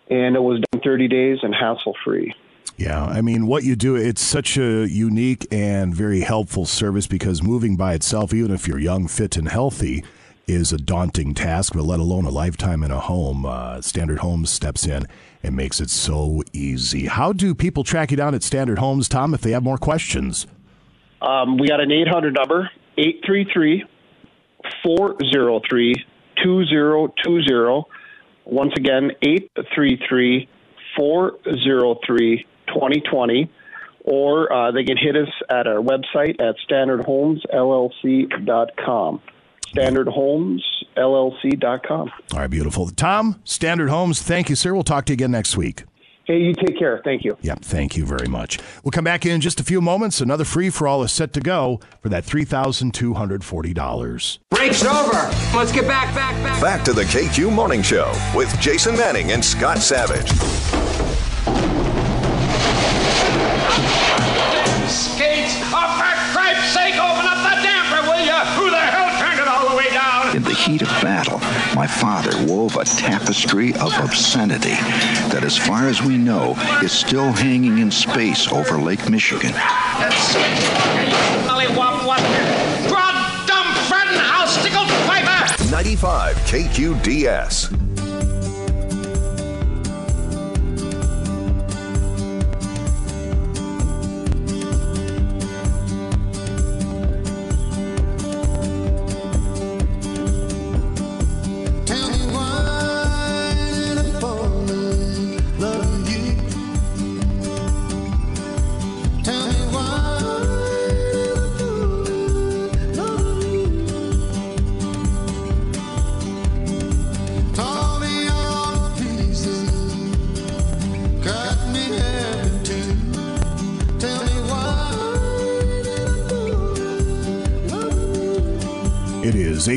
and it was done 30 days and hassle free. Yeah, I mean, what you do, it's such a unique and very helpful service because moving by itself, even if you're young, fit, and healthy, is a daunting task, but let alone a lifetime in a home. Uh, Standard Homes steps in and makes it so easy. How do people track you down at Standard Homes, Tom, if they have more questions? Um, we got an 800 number, 833 403 2020. Once again, 833 403 2020. Or uh, they can hit us at our website at standardhomesllc.com. Standardhomesllc.com. All right, beautiful. Tom, Standard Homes, thank you, sir. We'll talk to you again next week. Hey, you take care. Thank you. Yep, thank you very much. We'll come back in just a few moments. Another free for all is set to go for that $3,240. Break's over. Let's get back, back, back. Back to the KQ Morning Show with Jason Manning and Scott Savage. Skates, oh, for cripe's sake, open up the damper, will you? Who the hell turned it all the way down? In the heat of battle, my father wove a tapestry of obscenity that, as far as we know, is still hanging in space over Lake Michigan. Molly wop wop. Draw dumb Fredden, I'll stickle piper. 95 KQDS.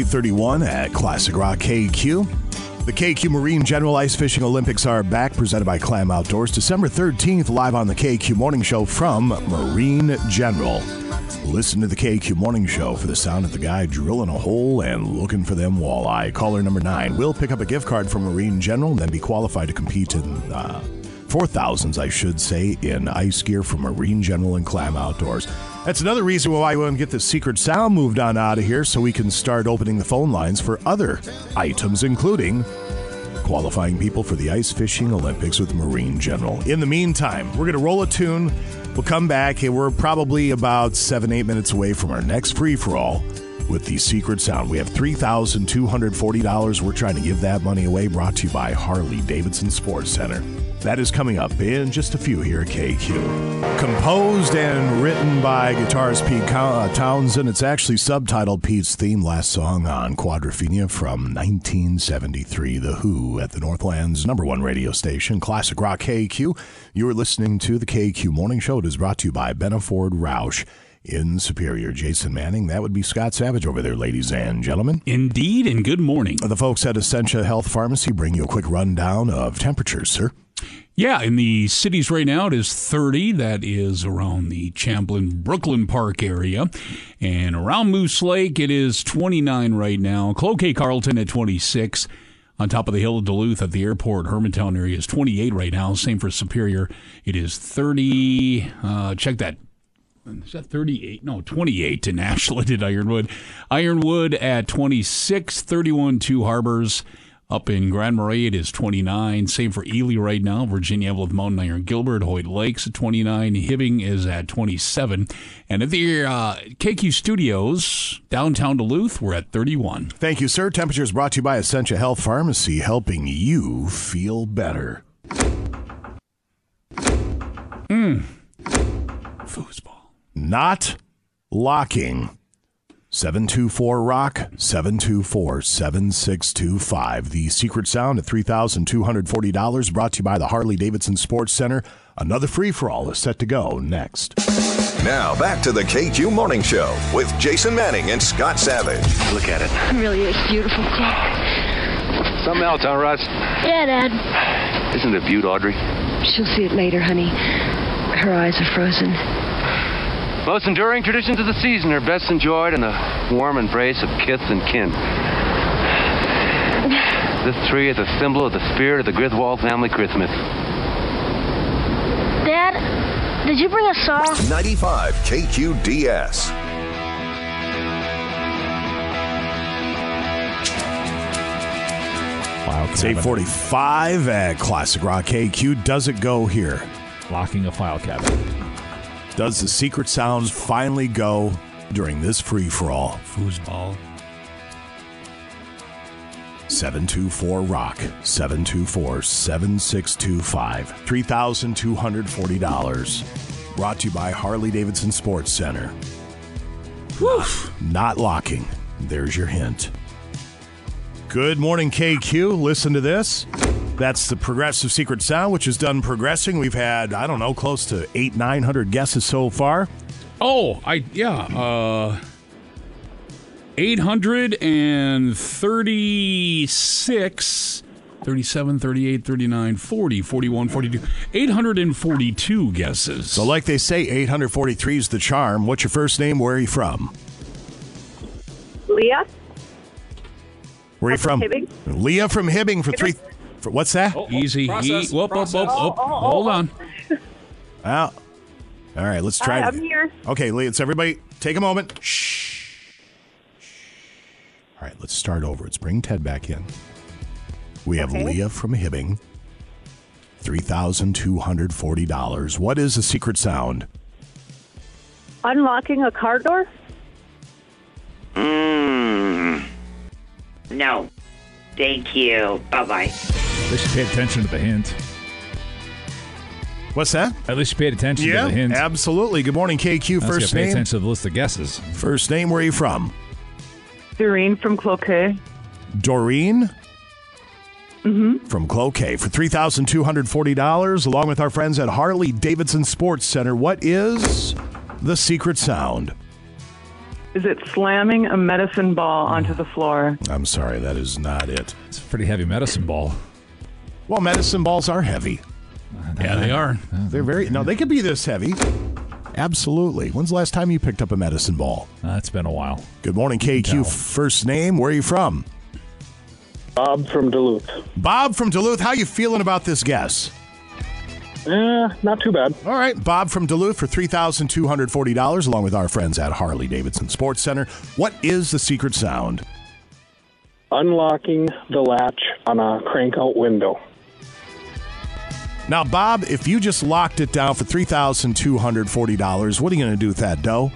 831 at Classic Rock KQ. The KQ Marine General Ice Fishing Olympics are back, presented by Clam Outdoors, December 13th, live on the KQ Morning Show from Marine General. Listen to the KQ Morning Show for the sound of the guy drilling a hole and looking for them walleye. Caller number nine will pick up a gift card from Marine General and then be qualified to compete in uh, four thousands, I should say, in ice gear from Marine General and Clam Outdoors. That's another reason why we want to get the secret sound moved on out of here so we can start opening the phone lines for other items, including qualifying people for the Ice Fishing Olympics with Marine General. In the meantime, we're going to roll a tune. We'll come back, and we're probably about seven, eight minutes away from our next free for all with the secret sound. We have $3,240. We're trying to give that money away, brought to you by Harley Davidson Sports Center. That is coming up in just a few here at KQ. Composed and written by guitarist Pete uh, Townshend. It's actually subtitled Pete's theme last song on Quadrophenia from 1973. The Who at the Northland's number one radio station, Classic Rock KQ. You are listening to the KQ Morning Show. It is brought to you by Benaford Roush in Superior. Jason Manning, that would be Scott Savage over there, ladies and gentlemen. Indeed, and good morning. The folks at Essentia Health Pharmacy bring you a quick rundown of temperatures, sir. Yeah, in the cities right now, it is 30. That is around the Champlin Brooklyn Park area. And around Moose Lake, it is 29 right now. Cloquet Carlton at 26. On top of the hill of Duluth at the airport, Hermantown area is 28 right now. Same for Superior. It is 30. Uh, check that. Is that 38? No, 28 in Ashland at Ironwood. Ironwood at 26, 31 Two Harbors. Up in Grand Marais, it is 29. Same for Ely right now. Virginia Eveleth, Mountain Iron, Gilbert, Hoyt Lakes at 29. Hibbing is at 27. And at the uh, KQ Studios, downtown Duluth, we're at 31. Thank you, sir. Temperatures brought to you by Essentia Health Pharmacy, helping you feel better. Mm. Not locking. 724 Rock 724 7625. The secret sound at $3,240 brought to you by the Harley Davidson Sports Center. Another free for all is set to go next. Now back to the KQ Morning Show with Jason Manning and Scott Savage. Look at it. Really a beautiful clock. Something else, huh, Russ? Yeah, Dad. Isn't it a beaut, Audrey? She'll see it later, honey. Her eyes are frozen. Most enduring traditions of the season are best enjoyed in the warm embrace of kith and kin. This tree is a symbol of the spirit of the Griswold family Christmas. Dad, did you bring a saw? 95 KQDS. It's 845 at Classic Rock KQ. Does it go here? Locking a file cabinet. Does the secret sound finally go during this free for all? Foosball. 724 Rock 724 7625 $3,240. Brought to you by Harley Davidson Sports Center. Not, not locking. There's your hint. Good morning, KQ. Listen to this. That's the progressive secret sound, which is done progressing. We've had, I don't know, close to eight, 900 guesses so far. Oh, I yeah. Uh 836 37 38 39 40 41 42 842 guesses. So, like they say, 843 is the charm. What's your first name? Where are you from? Leah? Where are you from? Hibbing. Leah from Hibbing for three. For, what's that? Oh, oh, Easy. process, E- whoop, whoop, whoop, whoop. Oh, Hold on. [LAUGHS] Well, all right, let's try. It. I'm here. Okay, Leah, it's everybody. Take a moment. Shh. All right, let's start over. Let's bring Ted back in. We have Okay. Leah from Hibbing. $3,240. What is the secret sound? Unlocking a car door? Mmm. No. Thank you. Bye bye. At least you paid attention to the hint. What's that? At least you paid attention Yeah, to the hint. absolutely. Good morning, KQ. Let's First pay name. attention to the list of guesses. First name. Where are you from? Doreen from Cloquet. Doreen Mm-hmm. from Cloquet for $3,240, along with our friends at Harley Davidson Sports Center. What is the secret sound? Is it slamming a medicine ball onto the floor? I'm sorry, that is not it. It's a pretty heavy medicine ball. Well, medicine balls are heavy. Yeah, they are. They're very, no, they could be this heavy. Absolutely. When's the last time you picked up a medicine ball? Uh, it's been a while. Good morning, KQ. First name, where are you from? Bob from Duluth. Bob from Duluth. How you feeling about this guess? Eh, not too bad. All right, Bob from Duluth for $3,240, along with our friends at Harley Davidson Sports Center. What is the secret sound? Unlocking the latch on a crank out window. Now, Bob, if you just locked it down for $3,240, what are you going to do with that dough?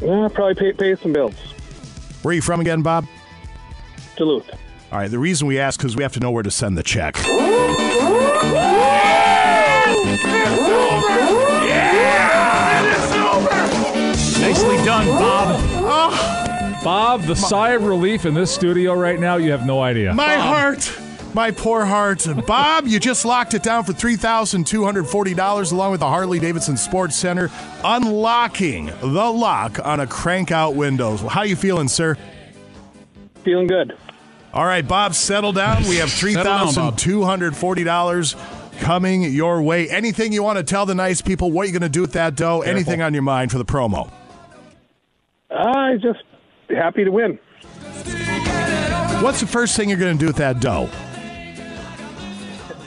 Yeah, probably pay, pay some bills. Where are you from again, Bob? Duluth. All right, the reason we ask because we have to know where to send the check. Nicely done, Bob. Oh. Bob, the sigh of relief in this studio right now, you have no idea. My heart. My poor heart. Bob, you just locked it down for $3,240 along with the Harley Davidson Sports Center, unlocking the lock on a crank out windows. How you feeling, sir? Feeling good. All right, Bob, settle down. We have [LAUGHS] Settle down, Bob. $3,240 coming your way. Anything you want to tell the nice people? What you going to do with that dough? Anything on your mind for the promo? I just happy to win. What's the first thing you're going to do with that dough?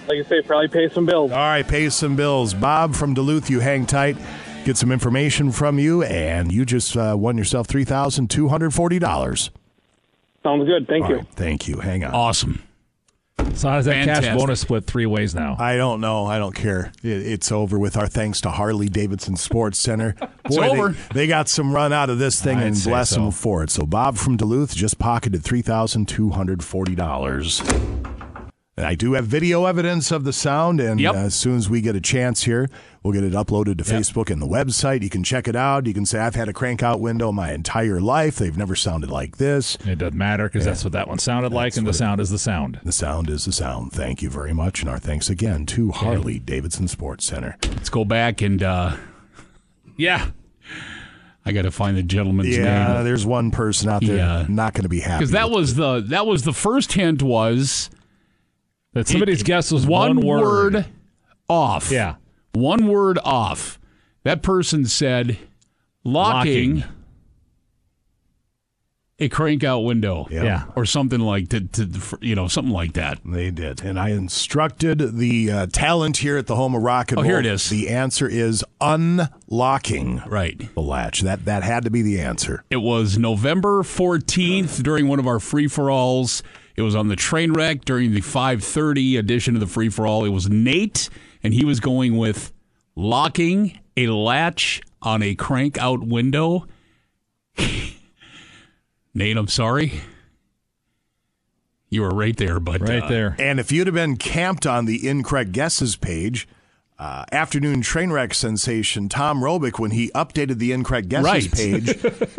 Like I say, probably pay some bills. All right, pay some bills. Bob from Duluth, you hang tight. Get some information from you, and you just uh, won yourself $3,240. Sounds good. Thank you. Thank you. Hang on. Awesome. So how does that cash bonus split three ways now? I don't know. I don't care. It, it's over with our thanks to Harley Davidson Sports Center. [LAUGHS] It's they- over. They, got some run out of this thing I'd and bless so. them for it. So Bob from Duluth just pocketed three thousand two hundred forty dollars. I do have video evidence of the sound, and Yep. uh, as soon as we get a chance here, we'll get it uploaded to Facebook and the website. You can check it out. You can say, I've had a crank out window my entire life. They've never sounded like this. It doesn't matter because that's what that one sounded like, and the sound is the sound. The sound is the sound. Thank you very much. And our thanks again to Harley Davidson Sports Center. Let's go back and uh, yeah, I got to find the gentleman's Yeah, name there's one person out there Yeah. not going to be happy. because that was the that was the first hint was That somebody's guess was one, one word. word off. Yeah. one word off. That person said locking, Locking. a crank out window. Yeah. Yeah. or something like to, to you know something like that. They did. And I instructed the uh, talent here at the home of rock and Oh, roll. here it is. The answer is unlocking Right. the latch. That that had to be the answer. It was November 14th during one of our free for alls. It was on the train wreck during the 5:30 edition of the free for all. It was Nate and he was going with locking a latch on a crank out window. [LAUGHS] Nate, I'm sorry. You were right there, but Right uh, there. And if you'd have been camped on the incorrect guesses page, uh, afternoon train wreck sensation Tom Robick, when he updated the incorrect guesses Right. page,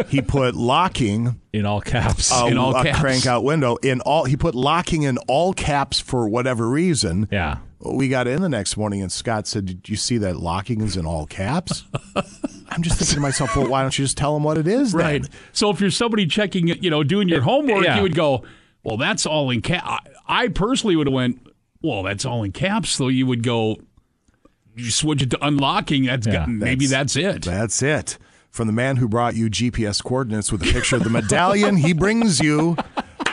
[LAUGHS] he put locking In all caps. a, In all caps. crank out window in all. He put locking in all caps for whatever reason. yeah. We got in the next morning, and Scott said, "Did you see that locking is in all caps?" [LAUGHS] I'm just thinking to myself, "Well, why don't you just tell them what it is?" then?" Right. So if you're somebody checking, you know, doing your homework, Yeah. you would go, "Well, that's all in cap." I, I personally would have went, "Well, that's all in caps." So you would go, you switch it to unlocking. That's Yeah, got, maybe that's it. That's it. From the man who brought you GPS coordinates with a picture of the medallion, he brings you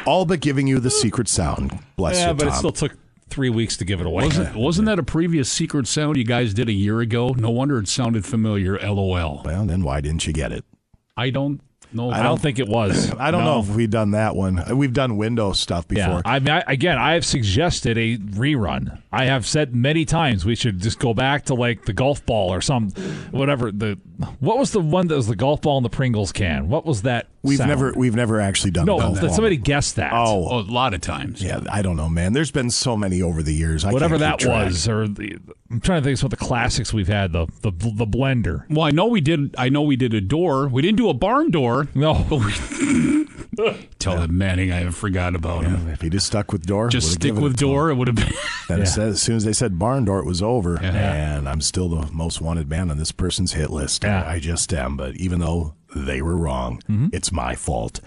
all but giving you the secret sound. Bless Yeah, you, but it Tom. still took three weeks to give it away. Wasn't wasn't that a previous secret sound you guys did a year ago? No wonder it sounded familiar. LOL. well, then why didn't you get it? I don't know. I don't think it was. [COUGHS] I don't No. know if we've done that one. We've done Windows stuff before. Yeah, I mean, I, again, I have suggested a rerun. I have said many times we should just go back to like the golf ball or some, whatever. The what was the one that was the golf ball in the Pringles can? What was that? We've sound? never we've never actually done no. golf that ball. somebody guessed that. Oh. oh, a lot of times. yeah. I don't know, man. There's been so many over the years. I whatever that was, or the, I'm trying to think of some of the classics we've had. The the the blender. Well, I know we did. I know we did a door. We didn't do a barn door. No, [LAUGHS] Tell them Manning I have forgot about him. If he just stuck with door, Just stick with it door. It would have been. [LAUGHS] Then Yeah. it said- as soon as they said barn door, it was over. Yeah. And I'm still the most wanted man on this person's hit list. Yeah. I just am. But even though they were wrong, Mm-hmm. it's my fault.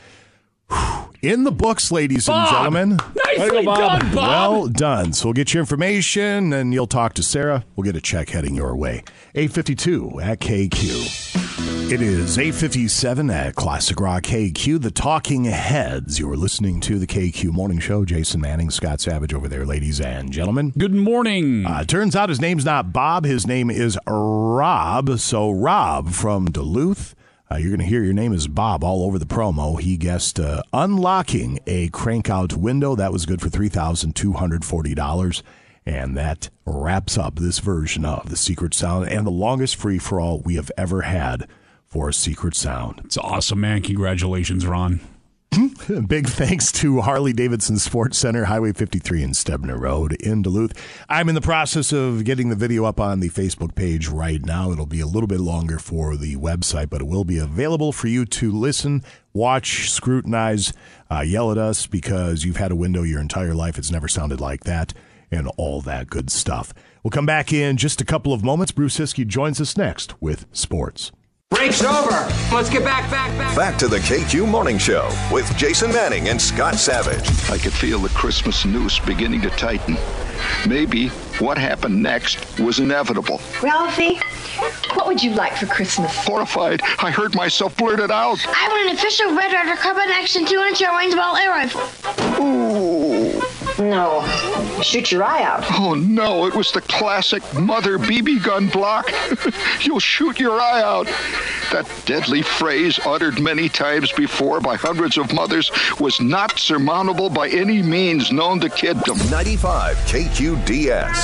In the books, ladies and gentlemen. Nicely done, Bob. Well done. So we'll get your information and you'll talk to Sarah. We'll get a check heading your way. 852 at KQ. It is 857 at Classic Rock KQ, the Talking Heads. You are listening to the KQ Morning Show. Jason Manning, Scott Savage over there, ladies and gentlemen. Good morning. Uh, turns out his name's not Bob. His name is Rob. So, Rob from Duluth. Uh, you're going to hear your name is Bob all over the promo. He guessed uh, unlocking a crank-out window. That was good for $3,240. And that wraps up this version of the Secret Sound and the longest free-for-all we have ever had for a Secret Sound. It's awesome, man. Congratulations, Ron. [LAUGHS] Big thanks to Harley Davidson Sports Center, Highway 53 and Stebner Road in Duluth. I'm in the process of getting the video up on the Facebook page right now. It'll be a little bit longer for the website, but it will be available for you to listen, watch, scrutinize, uh, yell at us because you've had a window your entire life. It's never sounded like that, and all that good stuff. We'll come back in just a couple of moments. Bruce Ciskie joins us next with sports. Break's over. Let's get back, back, back. Back to the KQ Morning Show with Jason Manning and Scott Savage. I could feel the Christmas noose beginning to tighten. Maybe what happened next was inevitable. Ralphie, what would you like for Christmas? Horrified, I heard myself blurt it out. I want an official Red Ryder Carbine Action 200 shot range ball air rifle. Ooh. No. Shoot your eye out. Oh no, it was the classic mother BB gun block. [LAUGHS] You'll shoot your eye out. That deadly phrase, uttered many times before by hundreds of mothers, was not surmountable by any means known to kiddom. 95 KQDS.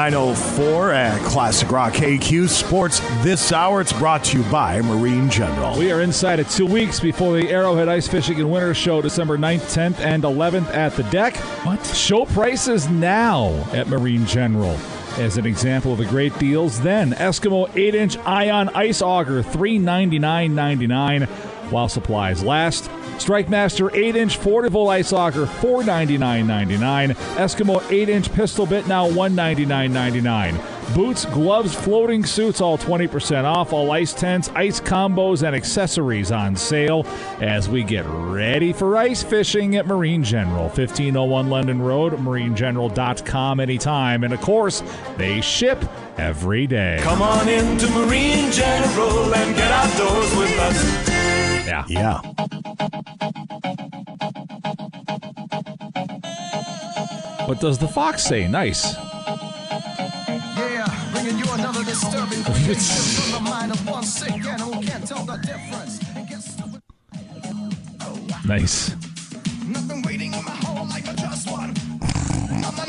904 at Classic Rock KQ Sports this hour. It's brought to you by Marine General. We are inside of two weeks before the Arrowhead Ice Fishing and Winter Show, December 9th, 10th, and 11th at the DECC. What? Show prices now at Marine General. As an example of the great deals, then Eskimo 8 inch Ion Ice Auger, $399.99 while supplies last. Strike Master 8 inch 40 volt ice locker, $499.99. Eskimo 8 inch pistol bit now $199.99. Boots, gloves, floating suits, all 20% off. All ice tents, ice combos, and accessories on sale as we get ready for ice fishing at Marine General. 1501 London Road, marinegeneral.com anytime. And of course, they ship every day. Come on into Marine General and get outdoors with us. Yeah. Yeah. What does the fox say? Nice. Yeah, bringing you another disturbing [LAUGHS] creation from the mind of one sick animal can't tell the difference. And guess what? Nice.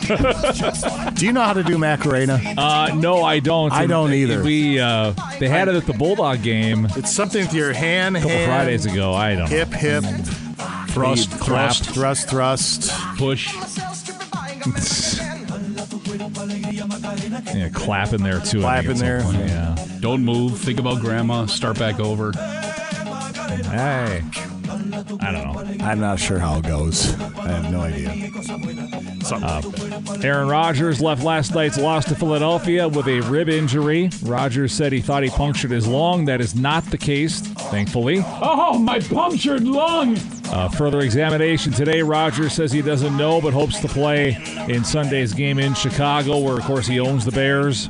[LAUGHS] Do you know how to do Macarena? Uh, no, I don't. I don't either. We uh, they had it at the Bulldog game It's something with your hand, a couple hand, Fridays ago. I don't know. hip, hip, thrust, Feed, thrust, clap. thrust, thrust. push. yeah, clap in there too. I Clap think, in at some there. point, Yeah. Don't move. Think about grandma. Start back over. Hey. I don't know. I'm not sure how it goes. I have no idea. Uh, Aaron Rodgers left last night's loss to Philadelphia with a rib injury. Rodgers said he thought he punctured his lung. That is not the case, thankfully. Oh, my punctured lung! Uh, further examination today. Rodgers says he doesn't know, but hopes to play in Sunday's game in Chicago, where, of course, he owns the Bears.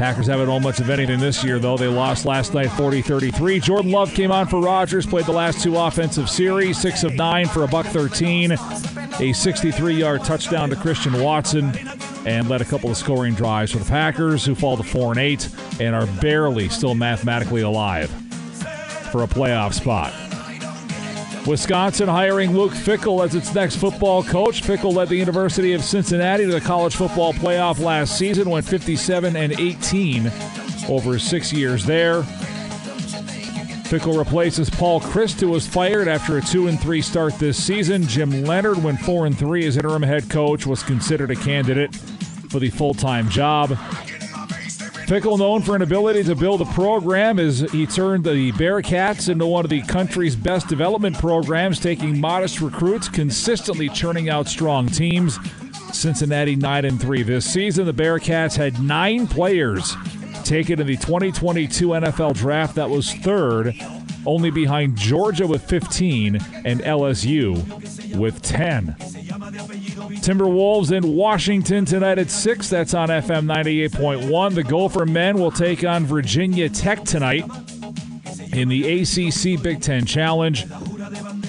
Packers haven't owned much of anything this year, though. They lost last night 40 33. Jordan Love came on for Rodgers, played the last two offensive series, six of nine for a buck 13, a 63 yard touchdown to Christian Watson, and led a couple of scoring drives for the Packers, who fall to 4 and 8 and are barely still mathematically alive for a playoff spot. Wisconsin hiring Luke Fickell as its next football coach. Fickell led the University of Cincinnati to the college football playoff last season, went 57 and 18 over six years there. Fickell replaces Paul Chryst, who was fired after a two and three start this season. Jim Leonhard went four and three as interim head coach, was considered a candidate for the full-time job. Fickell, known for an ability to build a program, as he turned the Bearcats into one of the country's best development programs, taking modest recruits, consistently churning out strong teams. Cincinnati nine and three this season. The Bearcats had nine players taken in the 2022 NFL Draft. That was third, only behind Georgia with 15 and LSU with 10. Timberwolves in Washington tonight at 6. That's on FM 98.1. The Gopher men will take on Virginia Tech tonight in the ACC Big Ten Challenge.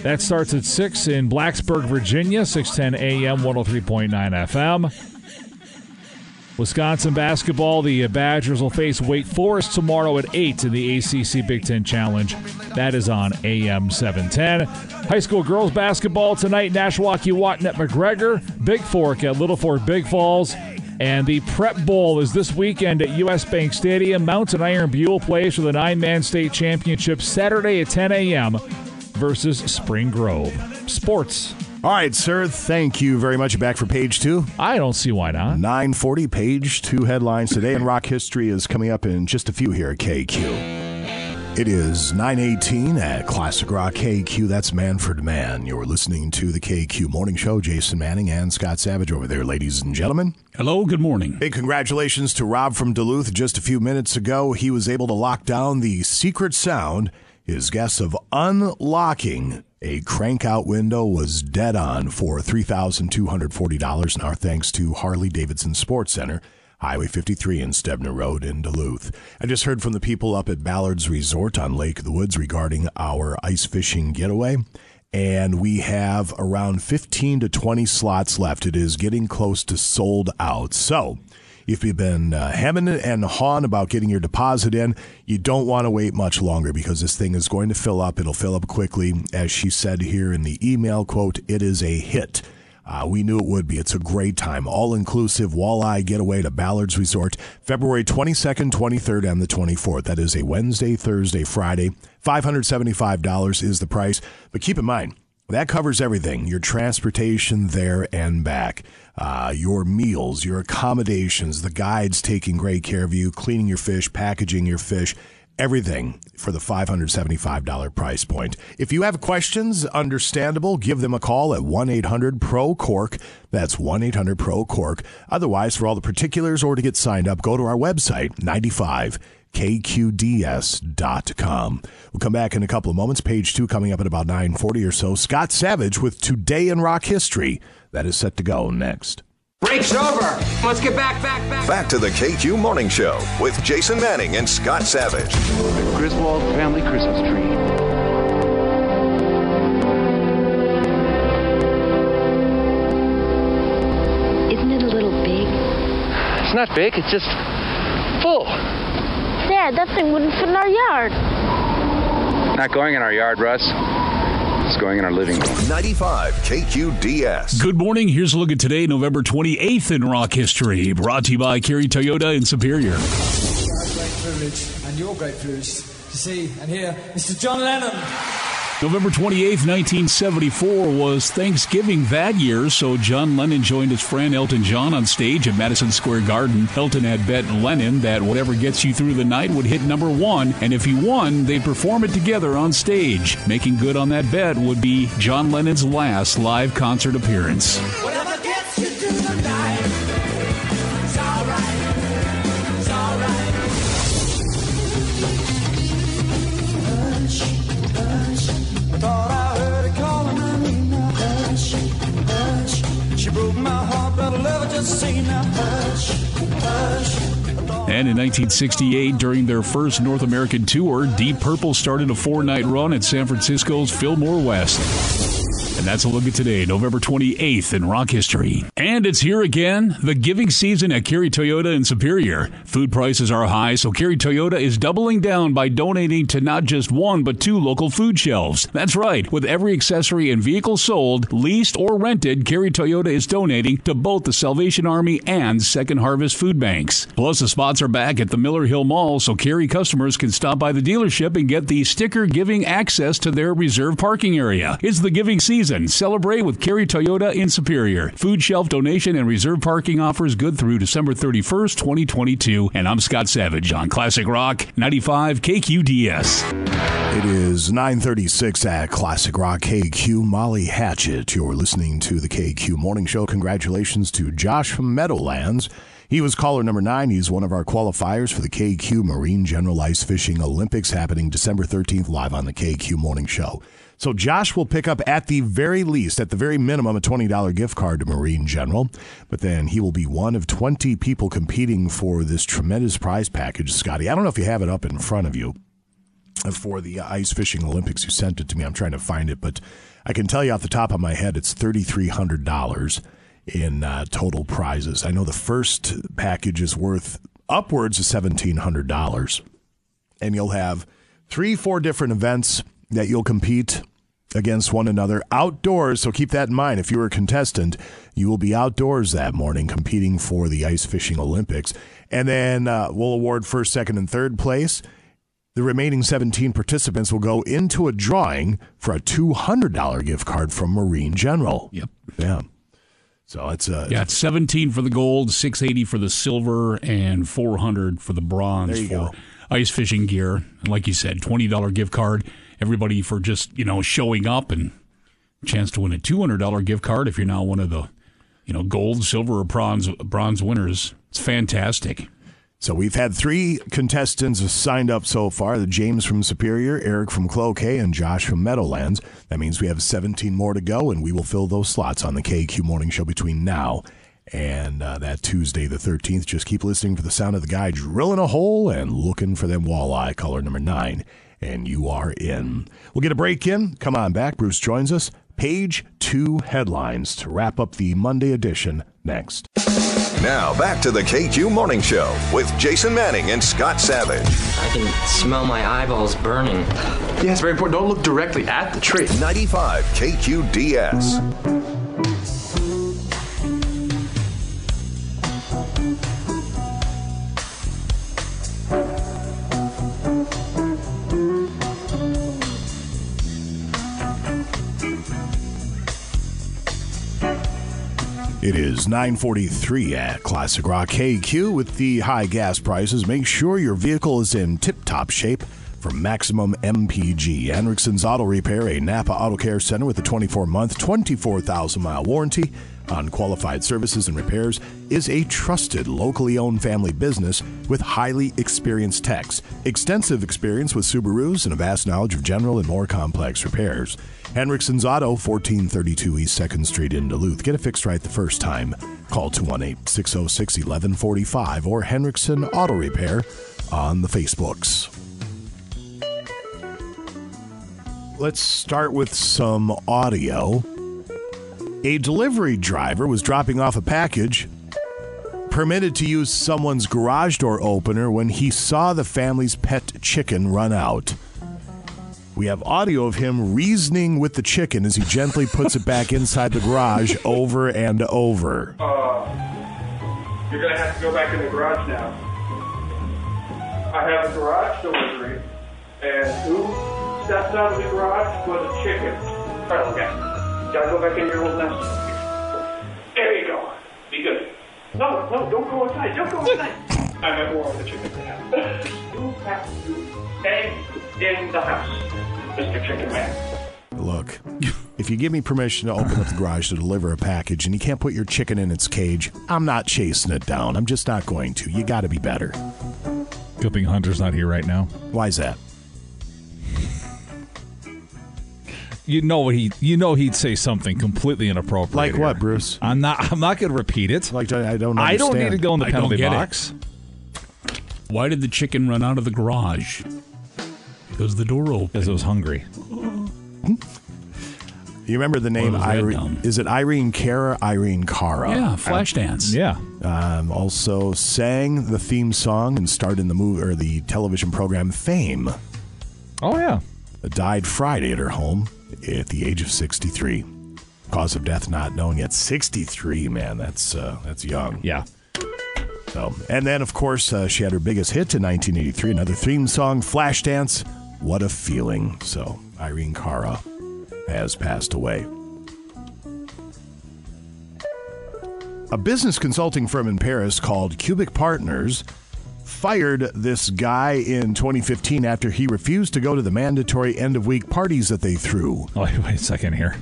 That starts at 6 in Blacksburg, Virginia, 610 AM, 103.9 FM. Wisconsin basketball, the Badgers will face Wake Forest tomorrow at 8 in the ACC Big Ten Challenge. That is on AM 710. High school girls basketball tonight, Nashwauk-Keewatin at McGregor, Big Fork at Little Fork Big Falls. And the Prep Bowl is this weekend at U.S. Bank Stadium. Mountain Iron Buhl plays for the nine man state championship Saturday at 10 a.m. versus Spring Grove. Sports. All right, sir. Thank you very much. Back for page two. I don't see why not. 940, page two headlines today in rock history is coming up in just a few here at KQ. It is 918 at Classic Rock KQ. That's Manfred Mann. You're listening to the KQ Morning Show. Jason Manning and Scott Savage over there, ladies and gentlemen. Hello, good morning. Big congratulations to Rob from Duluth. Just a few minutes ago, he was able to lock down the secret sound. His guess of unlocking a crank-out window was dead on for $3,240. And our thanks to Harley Davidson Sports Center. Highway 53 and Stebner Road in Duluth. I just heard from the people up at Ballard's Resort on Lake of the Woods regarding our ice fishing getaway. And we have around 15 to 20 slots left. It is getting close to sold out. So, if you've been uh, hemming and hawing about getting your deposit in, you don't want to wait much longer because this thing is going to fill up. It'll fill up quickly. As she said here in the email quote, it is a hit. Uh, we knew it would be. It's a great time. All inclusive walleye getaway to Ballard's Resort, February 22nd, 23rd, and the 24th. That is a Wednesday, Thursday, Friday. $575 is the price. But keep in mind, that covers everything your transportation there and back, uh, your meals, your accommodations, the guides taking great care of you, cleaning your fish, packaging your fish everything for the $575 price point. If you have questions, understandable, give them a call at 1 800 PRO CORK. That's 1 800 PRO CORK. Otherwise, for all the particulars or to get signed up, go to our website, 95 kqds.com. We'll come back in a couple of moments. Page two coming up at about 940 or so. Scott Savage with Today in Rock History. That is set to go next. Break's over. Let's get back, back, back. Back to the KQ Morning Show with Jason Manning and Scott Savage. The Griswold family Christmas tree. Isn't it a little big? It's not big, it's just full. Dad, that thing wouldn't fit in our yard. Not going in our yard, Russ. It's going in our living room. 95 KQDS. Good morning. Here's a look at today, November 28th in rock history. Brought to you by Kerry Toyota in Superior. Great privilege, and your great privilege, to see and hear Mr. John Lennon. November 28, 1974 was Thanksgiving that year, so John Lennon joined his friend Elton John on stage at Madison Square Garden. Elton had bet Lennon that whatever gets you through the night would hit number one, and if he won, they'd perform it together on stage. Making good on that bet would be John Lennon's last live concert appearance. Whatever gets you through the night, And in 1968, during their first North American tour, Deep Purple started a four night run at San Francisco's Fillmore West. And that's a look at today, November 28th in rock history. And it's here again, the giving season at Kerry Toyota in Superior. Food prices are high, so Kerry Toyota is doubling down by donating to not just one, but two local food shelves. That's right, with every accessory and vehicle sold, leased, or rented, Kerry Toyota is donating to both the Salvation Army and Second Harvest food banks. Plus, the spots are back at the Miller Hill Mall, so Kerry customers can stop by the dealership and get the sticker giving access to their reserved parking area. It's the giving season. Celebrate with Kerry Toyota in Superior. Food shelf donation and reserve parking offers good through December 31st, 2022. And I'm Scott Savage on Classic Rock 95 KQDS. It is 936 at Classic Rock KQ. Molly Hatchet, you're listening to the KQ Morning Show. Congratulations to Josh from Meadowlands. He was caller number nine. He's one of our qualifiers for the KQ Marine General Ice Fishing Olympics happening December 13th live on the KQ Morning Show. So Josh will pick up at the very least, at the very minimum, a $20 gift card to Marine General. But then he will be one of 20 people competing for this tremendous prize package, Scotty. I don't know if you have it up in front of you for the Ice Fishing Olympics. You sent it to me. I'm trying to find it, but I can tell you off the top of my head, it's $3,300 in uh, total prizes. I know the first package is worth upwards of $1,700. And you'll have three, four different events that you'll compete against one another outdoors. So keep that in mind. If you're a contestant, you will be outdoors that morning competing for the ice fishing Olympics. And then uh, we'll award first, second, and third place. The remaining 17 participants will go into a drawing for a $200 gift card from Marine General. Yep. Yeah. So it's a Yeah, it's 17 for the gold, 680 for the silver, and 400 for the bronze for go. ice fishing gear. And like you said, $20 gift card. Everybody for just, you know, showing up and chance to win a $200 gift card if you're now one of the, you know, gold, silver, or bronze bronze winners. It's fantastic. So we've had three contestants signed up so far: the James from Superior, Eric from Cloquet, and Josh from Meadowlands. That means we have 17 more to go, and we will fill those slots on the KQ Morning Show between now and uh, that Tuesday, the 13th. Just keep listening for the sound of the guy drilling a hole and looking for them walleye, color number nine, and you are in. We'll get a break in. Come on back. Bruce joins us. Page two headlines to wrap up the Monday edition next. Now back to the KQ Morning Show with Jason Manning and Scott Savage. I can smell my eyeballs burning. Yeah, it's very important. Don't look directly at the tree. 95 KQDS. It is 943 at Classic Rock KQ with the high gas prices. Make sure your vehicle is in tip-top shape from Maximum MPG. Henriksen's Auto Repair, a Napa Auto Care Center with a 24-month, 24,000-mile warranty on qualified services and repairs, is a trusted, locally owned family business with highly experienced techs, extensive experience with Subarus, and a vast knowledge of general and more complex repairs. Henriksen's Auto, 1432 East 2nd Street in Duluth. Get it fixed right the first time. Call 218 606 1145 or Henriksen Auto Repair on the Facebooks. Let's start with some audio. A delivery driver was dropping off a package, permitted to use someone's garage door opener when he saw the family's pet chicken run out. We have audio of him reasoning with the chicken as he gently puts it back inside the garage over and over. Uh, you're gonna have to go back in the garage now. I have a garage delivery, and who steps out of the garage was a chicken. Okay. Gotta go back in your old nest. There you go. Be good. No, no, don't go inside. Don't go inside. I meant more of the chicken now. You have to stay in the house, Mr. Chicken Man. Look, if you give me permission to open up the garage to deliver a package and you can't put your chicken in its cage, I'm not chasing it down. I'm just not going to. You got to be better. Good thing Hunter's not here right now. Why is that? You know what he? You know he'd say something completely inappropriate. Like what. Bruce? I'm not. I'm not going to repeat it. Like I don't. I don't need to go in the I penalty get it. box. Why did the chicken run out of the garage? Because the door opened. Because it was hungry. You remember the name was Irene? Is it Irene Cara? Irene Cara? Yeah, Flashdance. Yeah. Um, also sang the theme song and starred in the movie or the television program Fame. Oh yeah. Died Friday at her home at the age of 63. Cause of death not known yet. 63, man, that's uh, that's young. Yeah. So, and then of course uh, she had her biggest hit in 1983, another theme song, Flashdance. What a feeling. So Irene Cara has passed away. A business consulting firm in Paris called Cubik Partners fired this guy in 2015 after he refused to go to the mandatory end of week parties that they threw. [LAUGHS] Oh, wait, wait a second here.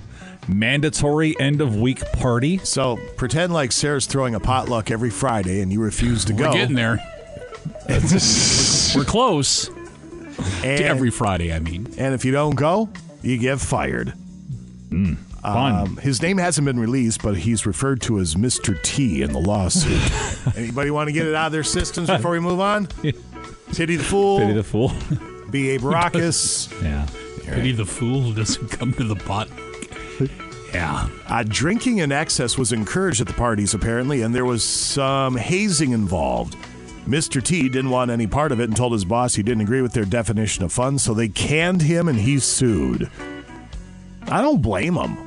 Mandatory end of week party. So pretend like Sarah's throwing a potluck every Friday and you refuse to We're go. getting there. [LAUGHS] We're close. And, to every Friday, I mean. and if you don't go, you get fired. fun. Um, his name hasn't been released, but he's referred to as Mr. T in the lawsuit. [LAUGHS] Anybody want to get it out of their systems before we move on? Titty the Fool, Pity the fool. [LAUGHS] B.A. Baracus. [LAUGHS] yeah. Pity the fool who doesn't come to the pot. Yeah. Uh, drinking in excess was encouraged at the parties, apparently, and there was some hazing involved. Mr. T didn't want any part of it and told his boss he didn't agree with their definition of fun, so they canned him and he sued. I don't blame them.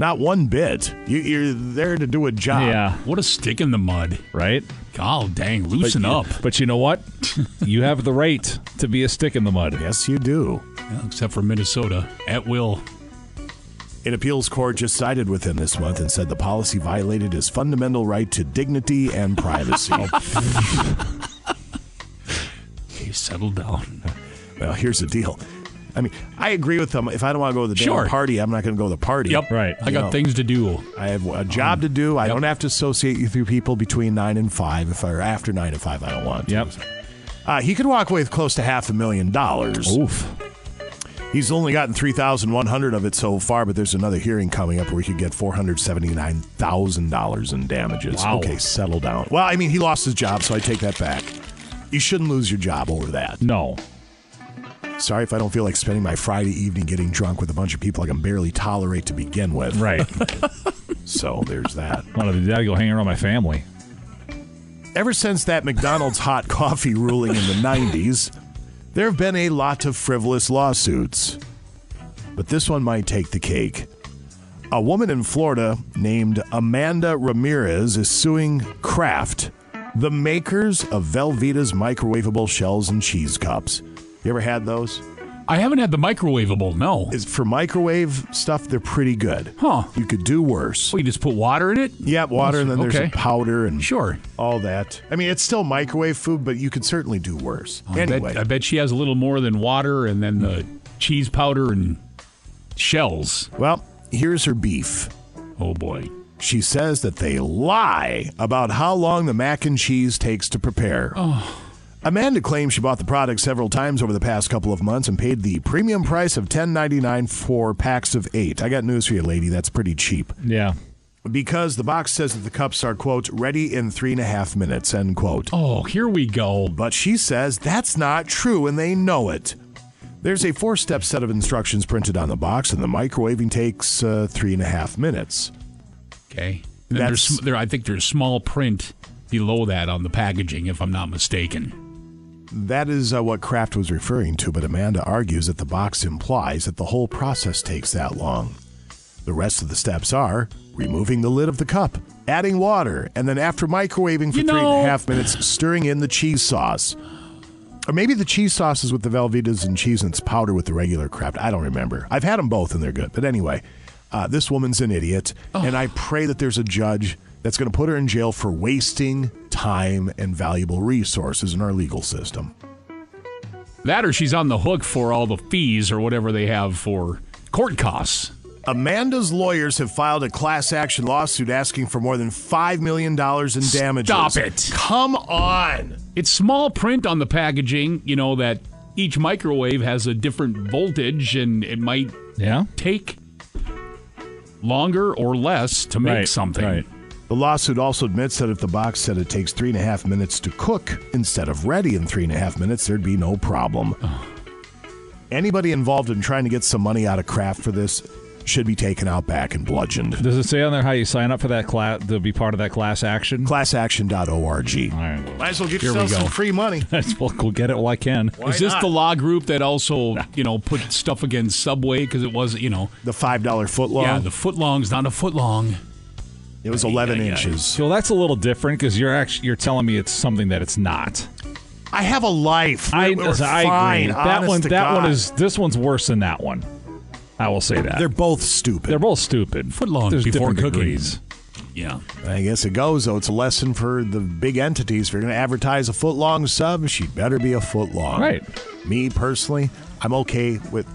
Not one bit. You, you're there to do a job. Yeah. What a stick in the mud. Right? God dang, loosen but, you- up. But you know what? [LAUGHS] you have the right to be a stick in the mud. Yes, you do. Yeah, except for Minnesota, at will. An appeals court just sided with him this month and said the policy violated his fundamental right to dignity and privacy. [LAUGHS] he settled down. well, here's the deal. I mean, I agree with them. If I don't want to go to the damn Sure. party, I'm not going to go to the party. Yep. Right. I got know. things to do. I have a job to do. I don't have to associate with you people between nine and five. If I or after nine and five, I don't want to. Yep. Uh, he could walk away with close to half a million dollars. Oof. He's only gotten three thousand one hundred of it so far, but there's another hearing coming up where he could get four hundred seventy nine thousand dollars in damages. Wow. Okay, settle down. Well, I mean, he lost his job, so I take that back. You shouldn't lose your job over that. No. Sorry if I don't feel like spending my Friday evening getting drunk with a bunch of people I can barely tolerate to begin with. Right. [LAUGHS] So there's that. I gotta go hang around my family. Ever since that McDonald's hot coffee ruling in the 90s, there have been a lot of frivolous lawsuits. But this one might take the cake. A woman in Florida named Amanda Ramirez is suing Kraft, the makers of Velveeta's microwavable shells and cheese cups. You ever had those? I haven't had the microwavable, no. Is for microwave stuff, they're pretty good. Huh. You could do worse. Well, you just put water in it? Yeah, water, and then there's Okay. a powder and Sure. all that. I mean, it's still microwave food, but you could certainly do worse. I anyway, bet, I bet she has a little more than water and then the cheese powder and shells. well, here's her beef. Oh, boy. She says that they lie about how long the mac and cheese takes to prepare. Oh. Amanda claims she bought the product several times over the past couple of months and paid the premium price of $10.99 for packs of eight. I got news for you, lady. That's pretty cheap. Yeah. Because the box says that the cups are, quote, ready in three and a half minutes, end quote. Oh, here we go. But she says that's not true and they know it. There's a four step set of instructions printed on the box, and the microwaving takes uh, three and a half minutes. Okay. And there's, That's- there, I think there's small print below that on the packaging, if I'm not mistaken. That is uh, what Kraft was referring to, but Amanda argues that the box implies that the whole process takes that long. The rest of the steps are removing the lid of the cup, adding water, and then after microwaving for You know- a half minutes, stirring in the cheese sauce. Or maybe the cheese sauce is with the Velveeta's and cheese and it's powder with the regular Kraft. I don't remember. I've had them both and they're good. But anyway, uh, this woman's an idiot, and I pray that there's a judge that's going to put her in jail for wasting time and valuable resources in our legal system. That or she's on the hook for all the fees or whatever they have for court costs. Amanda's lawyers have filed a class action lawsuit asking for more than $5 million in damages. Stop it. Come on. It's small print on the packaging, you know, that each microwave has a different voltage and it might Yeah. take longer or less to make Right, something. right. The lawsuit also admits that if the box said it takes three and a half minutes to cook instead of ready in three and a half minutes, there'd be no problem. Anybody involved in trying to get some money out of Kraft for this should be taken out back and bludgeoned. Does it say on there how you sign up for that class to be part of that class action? Classaction.org. All right. well, Might as well get Here we yourself some free money. [LAUGHS] well, go get it while I can. Why Is this not? the law group that also, [LAUGHS] you know, put stuff against Subway because it was, you know, The $5 foot long? yeah, the foot long's not a foot long. It was 11 Ay, ay, ay. inches. So that's a little different because you're actually you're telling me it's something that it's not. I have a life. I, We're I fine, agree. That one to that one is this one's worse than that one. I will say that. They're both stupid. They're both stupid. Foot long There's before different cooking. degrees. Yeah. I guess it goes, though. It's a lesson for the big entities. If you're going to advertise a foot long sub, she better be a foot long. Right. Me personally, I'm okay with.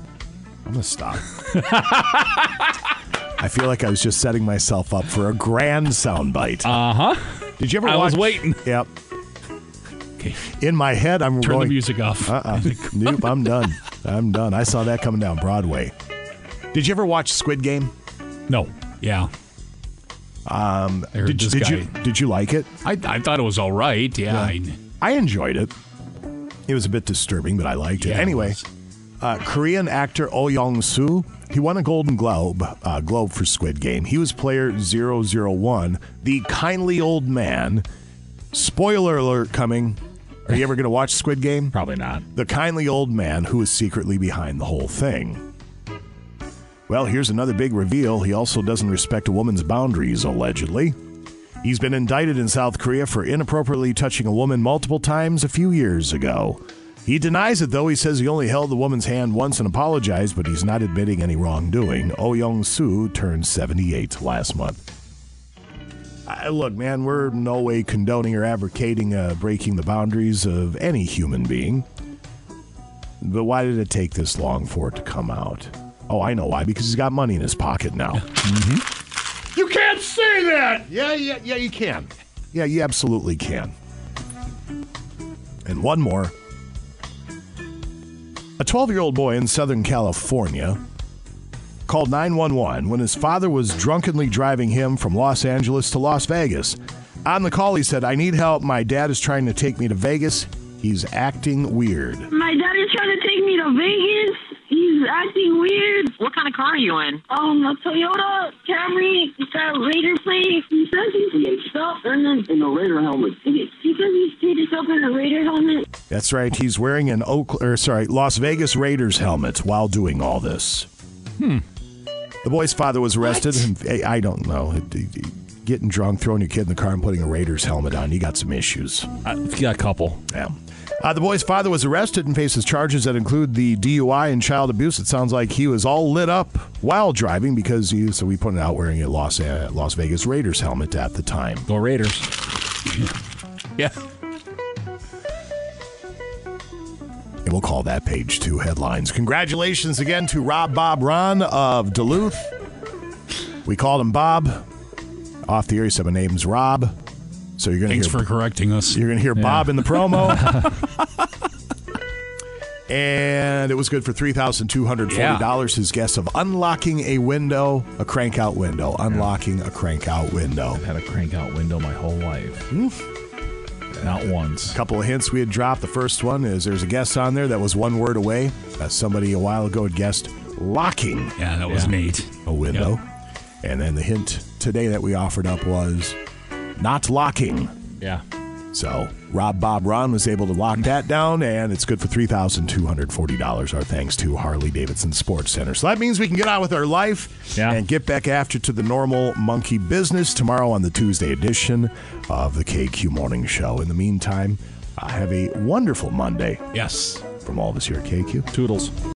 I'm going to stop. [LAUGHS] I feel like I was just setting myself up for a grand soundbite. Uh huh. Did you ever I watch? was waiting. Yep. Okay. In my head, I'm Turn going. the music off. Uh-uh. [LAUGHS] nope, I'm done. I'm done. I saw that coming down Broadway. Did you ever watch Squid Game? No. Yeah. Um, did, did guy- you did you like it? I, I thought it was all right. Yeah. I, I enjoyed it. It was a bit disturbing, but I liked it. Yeah, it anyway, was. Uh, Korean actor Oh Young Soo, he won a Golden Globe uh, Globe for Squid Game. He was player 001, the kindly old man. Spoiler alert coming. Are you ever going to watch Squid Game? Probably not. The kindly old man who is secretly behind the whole thing. Well, here's another big reveal. He also doesn't respect a woman's boundaries, allegedly. He's been indicted in South Korea for inappropriately touching a woman multiple times a few years ago. He denies it, though. He says he only held the woman's hand once and apologized, but he's not admitting any wrongdoing. Oh Young Soo turned 78 last month. I, look, man, we're no way condoning or advocating uh, breaking the boundaries of any human being. But why did it take this long for it to come out? Oh, I know why. Because he's got money in his pocket now. [LAUGHS] Mm-hmm. You can't say that. Yeah, yeah, yeah, you can. Yeah, you absolutely can. And one more. A 12 year old boy in Southern California called 911 when his father was drunkenly driving him from Los Angeles to Las Vegas. On the call, he said, I need help. My dad is trying to take me to Vegas. He's acting weird. My dad is trying to take me to Vegas. He's acting weird. What kind of car are you in? Um, a Toyota Camry. He's got a Raider plate. He says he's staged up and then in a Raider helmet. He he says he's staged up in a Raider helmet. That's right. He's wearing an Oak, or sorry, Las Vegas Raiders helmet while doing all this. Hmm. The boy's father was arrested. And, hey, I don't know. Getting drunk, throwing your kid in the car, and putting a Raiders helmet on. You got some issues. I've got a couple. Yeah. Uh, the boy's father was arrested and faces charges that include the DUI and child abuse. It sounds like he was all lit up while driving because he, so we pointed out wearing a Las, uh, Las Vegas Raiders helmet at the time. Go Raiders. yeah. And we'll call that page two headlines. Congratulations again to Rob Bob Ron of Duluth. We called him Bob. Off the air, he said, My name's Rob. So you're going to Thanks hear for correcting us. You're going to hear Yeah. Bob in the promo. [LAUGHS] and it was good for $3,240. His guess of unlocking a window, a crank out window. Unlocking a crank out window. I've had a crank out window my whole life. Not once. A couple of hints we had dropped. The first one is there's a guest on there that was one word away. Uh, somebody a while ago had guessed locking. Yeah, that was Nate. A window. And then the hint today that we offered up was not locking. Yeah. So Rob Bob Ron was able to lock that down, and it's good for three thousand two hundred forty dollars. Our thanks to Harley Davidson Sports Center. So that means we can get on with our life and get back after to the normal monkey business tomorrow on the Tuesday edition of the KQ Morning Show. In the meantime, uh, have a wonderful Monday. Yes. From all of us here at KQ. Toodles.